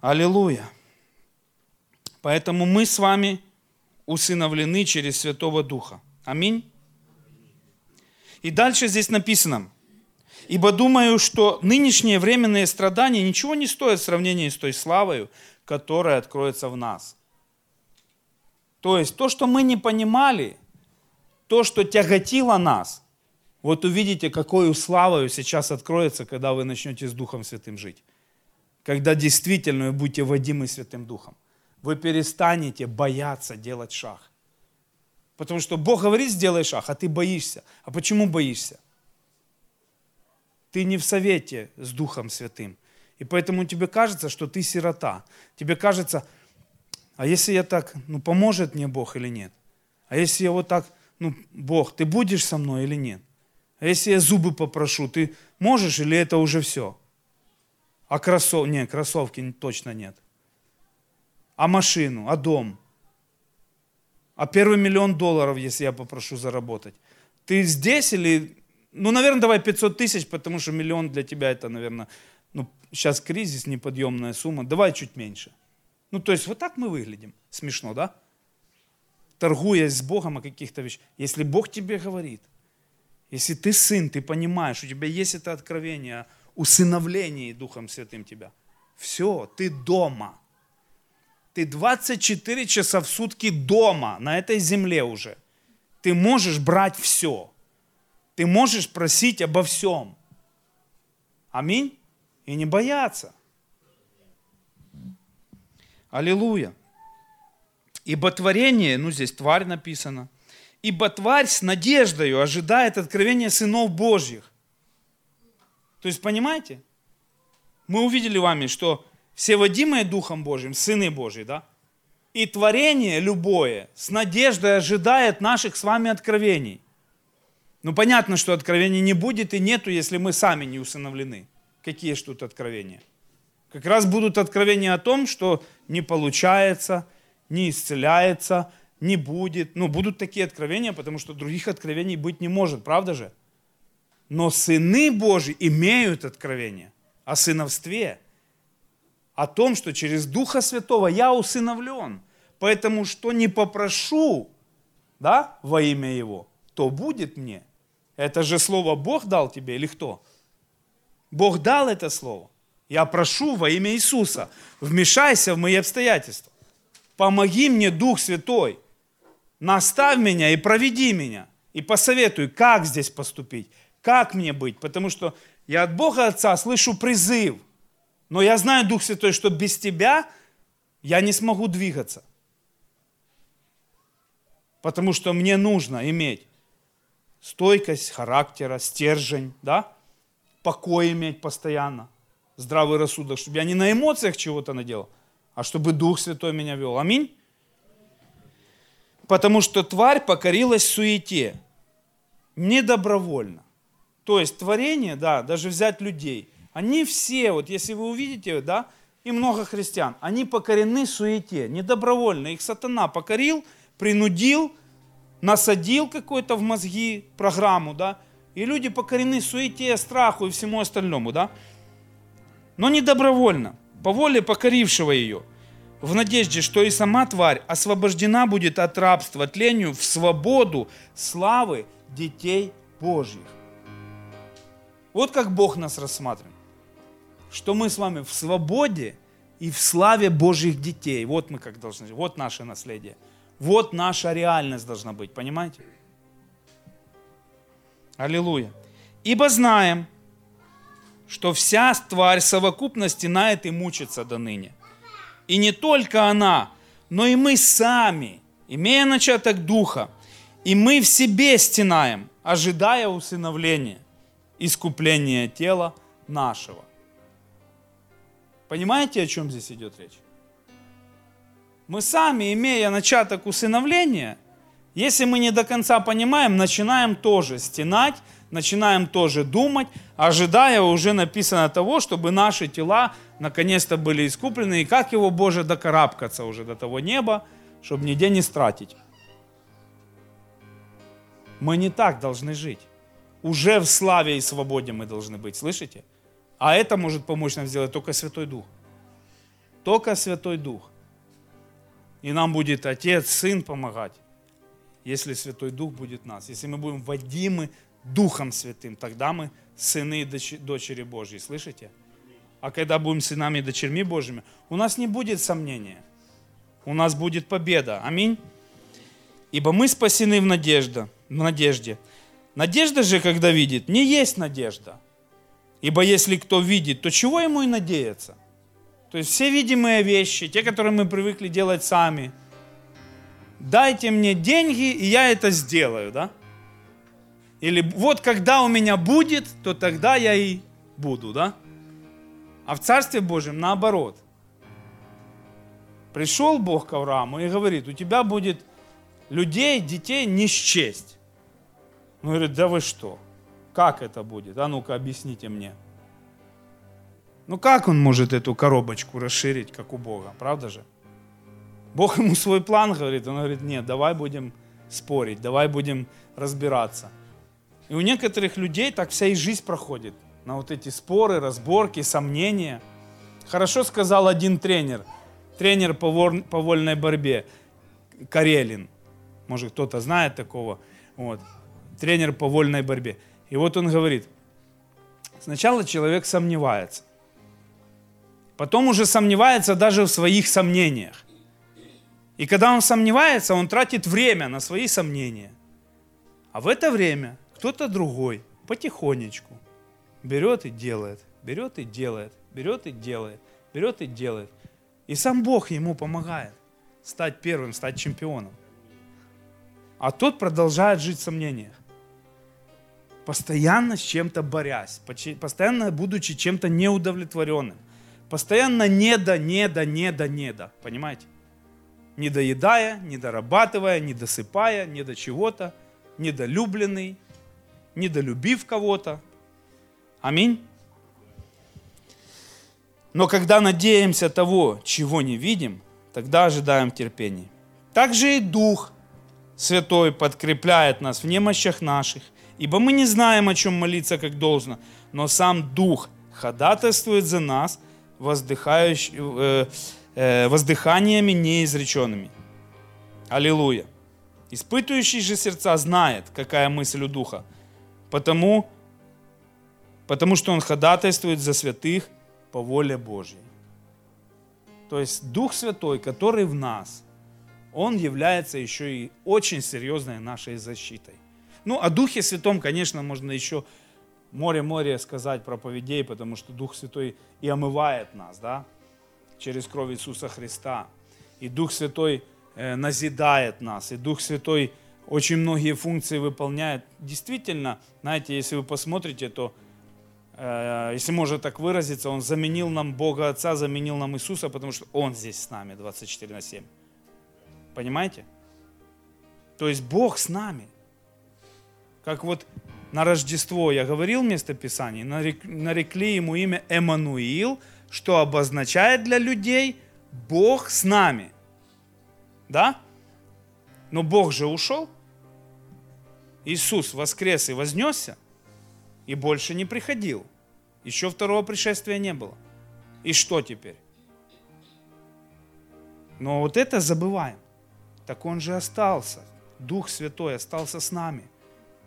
Аллилуйя. Поэтому мы с вами усыновлены через Святого Духа. Аминь. И дальше здесь написано, ибо думаю, что нынешние временные страдания ничего не стоят в сравнении с той славою, которая откроется в нас. То есть то, что мы не понимали, то, что тяготило нас, вот увидите, какой славою сейчас откроется, когда вы начнете с Духом Святым жить. Когда действительно вы будете водимы Святым Духом. Вы перестанете бояться делать шаг. Потому что Бог говорит, сделай шаг, а ты боишься. А почему боишься? Ты не в совете с Духом Святым. И поэтому тебе кажется, что ты сирота. Тебе кажется, а если я так, ну поможет мне Бог или нет? А если я вот так, ну Бог, ты будешь со мной или нет? А если я зубы попрошу, ты можешь или это уже все? А кроссов... Нет, кроссовки точно нет. А машину, а дом? А первый миллион долларов, если я попрошу заработать? Ты здесь или... Ну, наверное, давай 500 тысяч, потому что миллион для тебя это, наверное, ну, сейчас кризис, неподъемная сумма. Давай чуть меньше. Ну, то есть вот так мы выглядим. Смешно, да? Торгуясь с Богом о каких-то вещах. Если Бог тебе говорит, если ты сын, ты понимаешь, у тебя есть это откровение о усыновлении Духом Святым тебя. Все, ты дома. Ты 24 часа в сутки дома, на этой земле уже. Ты можешь брать все. Ты можешь просить обо всем. Аминь. И не бояться. Аллилуйя. Ибо творение, ну здесь тварь написано – Ибо тварь с надеждою ожидает откровения сынов Божьих. То есть, понимаете? Мы увидели вами, что все водимые Духом Божьим, сыны Божьи, да? И творение любое с надеждой ожидает наших с вами откровений. Ну, понятно, что откровений не будет и нету, если мы сами не усыновлены. Какие же тут откровения? Как раз будут откровения о том, что не получается, не исцеляется, не будет. Ну, будут такие откровения, потому что других откровений быть не может, правда же? Но сыны Божьи имеют откровение о сыновстве, о том, что через Духа Святого я усыновлен. Поэтому что не попрошу да, во имя Его, то будет мне. Это же слово Бог дал тебе или кто? Бог дал это слово. Я прошу во имя Иисуса, вмешайся в мои обстоятельства. Помоги мне, Дух Святой, наставь меня и проведи меня. И посоветуй, как здесь поступить, как мне быть. Потому что я от Бога Отца слышу призыв. Но я знаю, Дух Святой, что без тебя я не смогу двигаться. Потому что мне нужно иметь стойкость характера, стержень, да? Покой иметь постоянно, здравый рассудок, чтобы я не на эмоциях чего-то наделал, а чтобы Дух Святой меня вел. Аминь потому что тварь покорилась суете, недобровольно. То есть творение, да, даже взять людей, они все, вот если вы увидите, да, и много христиан, они покорены суете, недобровольно. Их сатана покорил, принудил, насадил какой-то в мозги программу, да, и люди покорены суете, страху и всему остальному, да, но недобровольно, по воле покорившего ее – в надежде, что и сама тварь освобождена будет от рабства тлению в свободу славы детей Божьих. Вот как Бог нас рассматривает. Что мы с вами в свободе и в славе Божьих детей. Вот мы как должны. Вот наше наследие. Вот наша реальность должна быть. Понимаете? Аллилуйя. Ибо знаем, что вся тварь совокупности на и мучится до ныне. И не только она, но и мы сами, имея начаток Духа, и мы в себе стенаем, ожидая усыновления, искупления тела нашего. Понимаете, о чем здесь идет речь? Мы сами, имея начаток усыновления, если мы не до конца понимаем, начинаем тоже стенать, начинаем тоже думать, ожидая уже написано того, чтобы наши тела наконец-то были искуплены, и как его, Боже, докарабкаться уже до того неба, чтобы нигде не стратить. Мы не так должны жить. Уже в славе и свободе мы должны быть, слышите? А это может помочь нам сделать только Святой Дух. Только Святой Дух. И нам будет Отец, Сын помогать, если Святой Дух будет нас. Если мы будем водимы Духом Святым, тогда мы сыны и дочери Божьи. Слышите? А когда будем сынами и дочерьми Божьими, у нас не будет сомнения. У нас будет победа. Аминь. Ибо мы спасены в надежде. В надежде. Надежда же, когда видит, не есть надежда. Ибо если кто видит, то чего ему и надеяться? То есть все видимые вещи, те, которые мы привыкли делать сами. Дайте мне деньги, и я это сделаю, да? Или вот когда у меня будет, то тогда я и буду, да? А в Царстве Божьем наоборот. Пришел Бог к Аврааму и говорит, у тебя будет людей, детей не счесть. Он говорит, да вы что? Как это будет? А ну-ка объясните мне. Ну как он может эту коробочку расширить, как у Бога, правда же? Бог ему свой план говорит, он говорит, нет, давай будем спорить, давай будем разбираться. И у некоторых людей так вся и жизнь проходит. На вот эти споры, разборки, сомнения. Хорошо сказал один тренер, тренер по, вор, по вольной борьбе, Карелин. Может кто-то знает такого. Вот. Тренер по вольной борьбе. И вот он говорит, сначала человек сомневается. Потом уже сомневается даже в своих сомнениях. И когда он сомневается, он тратит время на свои сомнения. А в это время кто-то другой потихонечку берет и делает, берет и делает, берет и делает, берет и делает. И сам Бог ему помогает стать первым, стать чемпионом. А тот продолжает жить в сомнениях. Постоянно с чем-то борясь, постоянно будучи чем-то неудовлетворенным. Постоянно не да, не да, не да, не да. Понимаете? Не доедая, не дорабатывая, не до чего-то, недолюбленный, недолюбив кого-то. Аминь. Но когда надеемся того, чего не видим, тогда ожидаем терпения. Также и Дух Святой подкрепляет нас в немощах наших, ибо мы не знаем, о чем молиться как должно, но сам Дух ходатайствует за нас воздыхающ, э, э, воздыханиями неизреченными. Аллилуйя. Испытывающий же сердца знает, какая мысль у Духа – Потому, потому что Он ходатайствует за святых по воле Божьей. То есть Дух Святой, который в нас, Он является еще и очень серьезной нашей защитой. Ну, о Духе Святом, конечно, можно еще море-море сказать проповедей, потому что Дух Святой и омывает нас, да, через кровь Иисуса Христа. И Дух Святой э, назидает нас, и Дух Святой очень многие функции выполняет. Действительно, знаете, если вы посмотрите, то, э, если можно так выразиться, Он заменил нам Бога Отца, заменил нам Иисуса, потому что Он здесь с нами 24 на 7. Понимаете? То есть Бог с нами. Как вот на Рождество я говорил место Писания, нарекли ему имя Эммануил, что обозначает для людей Бог с нами. Да? Но Бог же ушел. Иисус воскрес и вознесся, и больше не приходил. Еще второго пришествия не было. И что теперь? Но вот это забываем. Так Он же остался. Дух Святой остался с нами.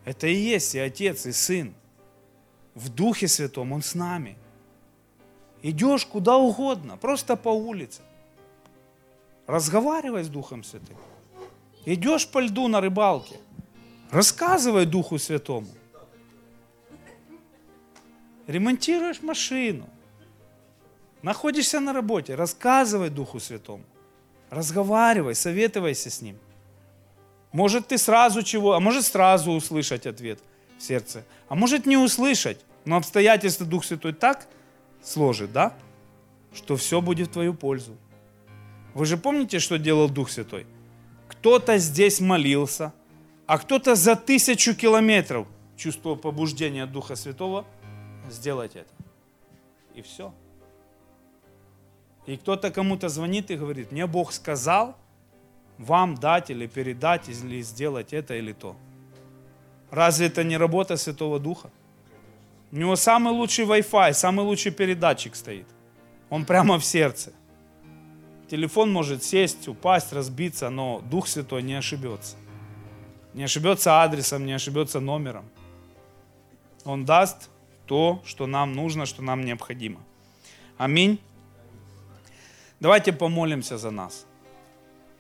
Это и есть и Отец, и Сын. В Духе Святом Он с нами. Идешь куда угодно, просто по улице. Разговаривай с Духом Святым. Идешь по льду на рыбалке – Рассказывай Духу Святому. Ремонтируешь машину. Находишься на работе. Рассказывай Духу Святому. Разговаривай, советуйся с Ним. Может ты сразу чего, а может сразу услышать ответ в сердце. А может не услышать, но обстоятельства Дух Святой так сложит, да, что все будет в твою пользу. Вы же помните, что делал Дух Святой? Кто-то здесь молился – а кто-то за тысячу километров чувствовал побуждение Духа Святого сделать это. И все. И кто-то кому-то звонит и говорит, мне Бог сказал вам дать или передать, или сделать это или то. Разве это не работа Святого Духа? У него самый лучший Wi-Fi, самый лучший передатчик стоит. Он прямо в сердце. Телефон может сесть, упасть, разбиться, но Дух Святой не ошибется. Не ошибется адресом, не ошибется номером. Он даст то, что нам нужно, что нам необходимо. Аминь. Давайте помолимся за нас,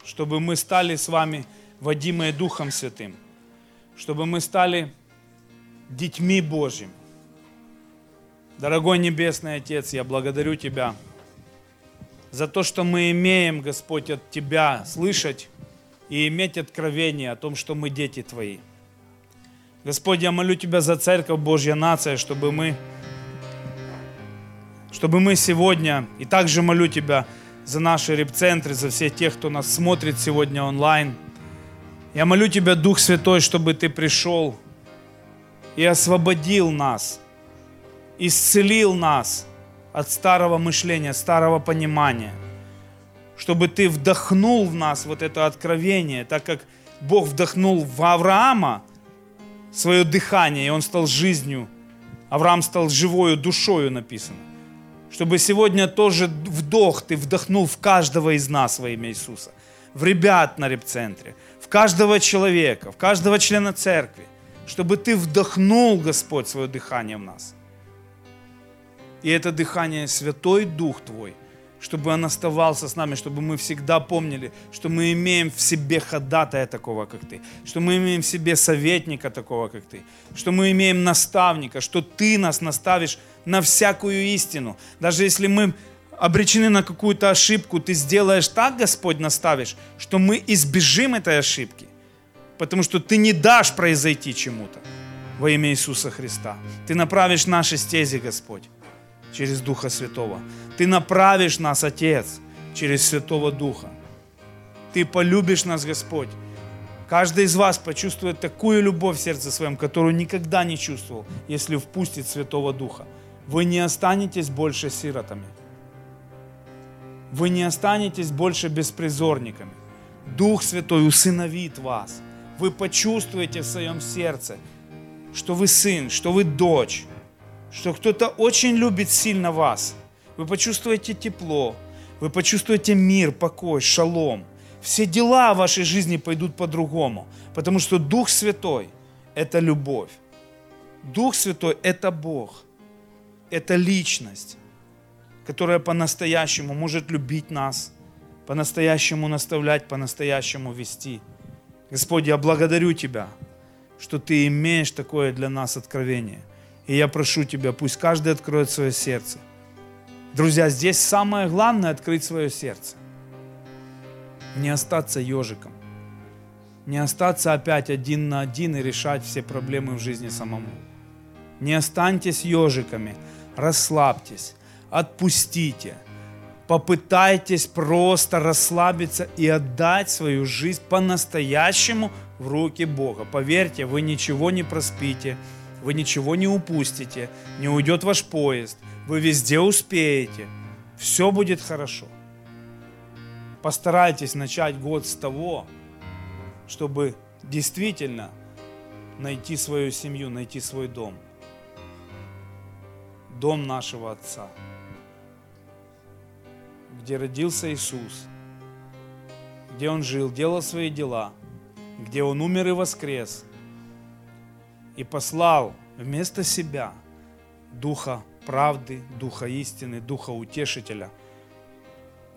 чтобы мы стали с вами водимые Духом Святым, чтобы мы стали детьми Божьими. Дорогой Небесный Отец, я благодарю Тебя за то, что мы имеем, Господь, от Тебя слышать и иметь откровение о том, что мы дети Твои. Господь, я молю Тебя за Церковь Божья Нация, чтобы мы, чтобы мы сегодня, и также молю Тебя за наши репцентры, за всех тех, кто нас смотрит сегодня онлайн. Я молю Тебя, Дух Святой, чтобы Ты пришел и освободил нас, исцелил нас от старого мышления, старого понимания, чтобы Ты вдохнул в нас вот это откровение, так как Бог вдохнул в Авраама свое дыхание, и он стал жизнью. Авраам стал живою душою, написано чтобы сегодня тоже вдох ты вдохнул в каждого из нас во имя Иисуса, в ребят на репцентре, в каждого человека, в каждого члена церкви, чтобы ты вдохнул, Господь, свое дыхание в нас. И это дыхание Святой Дух Твой чтобы Он оставался с нами, чтобы мы всегда помнили, что мы имеем в себе ходатая такого, как Ты, что мы имеем в себе советника такого, как Ты, что мы имеем наставника, что Ты нас наставишь на всякую истину. Даже если мы обречены на какую-то ошибку, Ты сделаешь так, Господь, наставишь, что мы избежим этой ошибки, потому что Ты не дашь произойти чему-то во имя Иисуса Христа. Ты направишь наши стези, Господь через Духа Святого. Ты направишь нас, Отец, через Святого Духа. Ты полюбишь нас, Господь. Каждый из вас почувствует такую любовь в сердце своем, которую никогда не чувствовал, если впустит Святого Духа. Вы не останетесь больше сиротами. Вы не останетесь больше беспризорниками. Дух Святой усыновит вас. Вы почувствуете в своем сердце, что вы сын, что вы дочь, что кто-то очень любит сильно вас. Вы почувствуете тепло, вы почувствуете мир, покой, шалом. Все дела в вашей жизни пойдут по-другому, потому что Дух Святой – это любовь. Дух Святой – это Бог, это личность, которая по-настоящему может любить нас, по-настоящему наставлять, по-настоящему вести. Господь, я благодарю Тебя, что Ты имеешь такое для нас откровение – и я прошу Тебя, пусть каждый откроет свое сердце. Друзья, здесь самое главное открыть свое сердце. Не остаться ежиком. Не остаться опять один на один и решать все проблемы в жизни самому. Не останьтесь ежиками, расслабьтесь, отпустите. Попытайтесь просто расслабиться и отдать свою жизнь по-настоящему в руки Бога. Поверьте, вы ничего не проспите вы ничего не упустите, не уйдет ваш поезд, вы везде успеете, все будет хорошо. Постарайтесь начать год с того, чтобы действительно найти свою семью, найти свой дом. Дом нашего Отца, где родился Иисус, где Он жил, делал свои дела, где Он умер и воскрес – и послал вместо себя Духа правды, Духа истины, Духа Утешителя,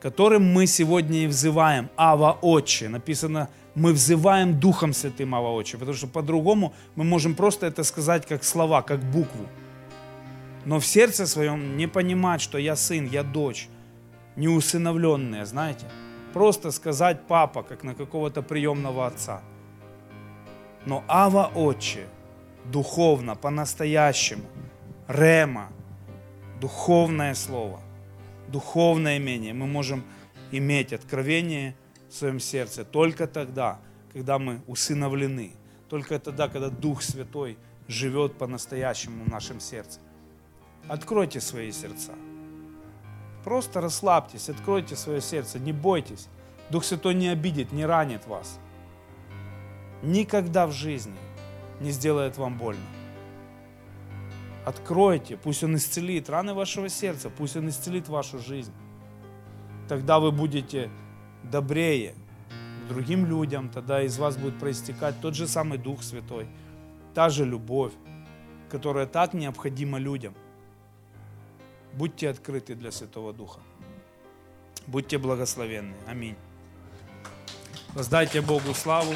которым мы сегодня и взываем Ава Отче. Написано, мы взываем Духом Святым Ава Отче, потому что по-другому мы можем просто это сказать как слова, как букву. Но в сердце своем не понимать, что я сын, я дочь, неусыновленная, знаете. Просто сказать папа, как на какого-то приемного отца. Но Ава Отче – духовно, по-настоящему. Рема, духовное слово, духовное имение. Мы можем иметь откровение в своем сердце только тогда, когда мы усыновлены, только тогда, когда Дух Святой живет по-настоящему в нашем сердце. Откройте свои сердца. Просто расслабьтесь, откройте свое сердце, не бойтесь. Дух Святой не обидит, не ранит вас. Никогда в жизни не сделает вам больно. Откройте, пусть Он исцелит раны вашего сердца, пусть Он исцелит вашу жизнь. тогда вы будете добрее к другим людям, тогда из вас будет проистекать тот же самый Дух Святой, та же любовь, которая так необходима людям. Будьте открыты для Святого Духа. Будьте благословенны. Аминь. Воздайте Богу славу.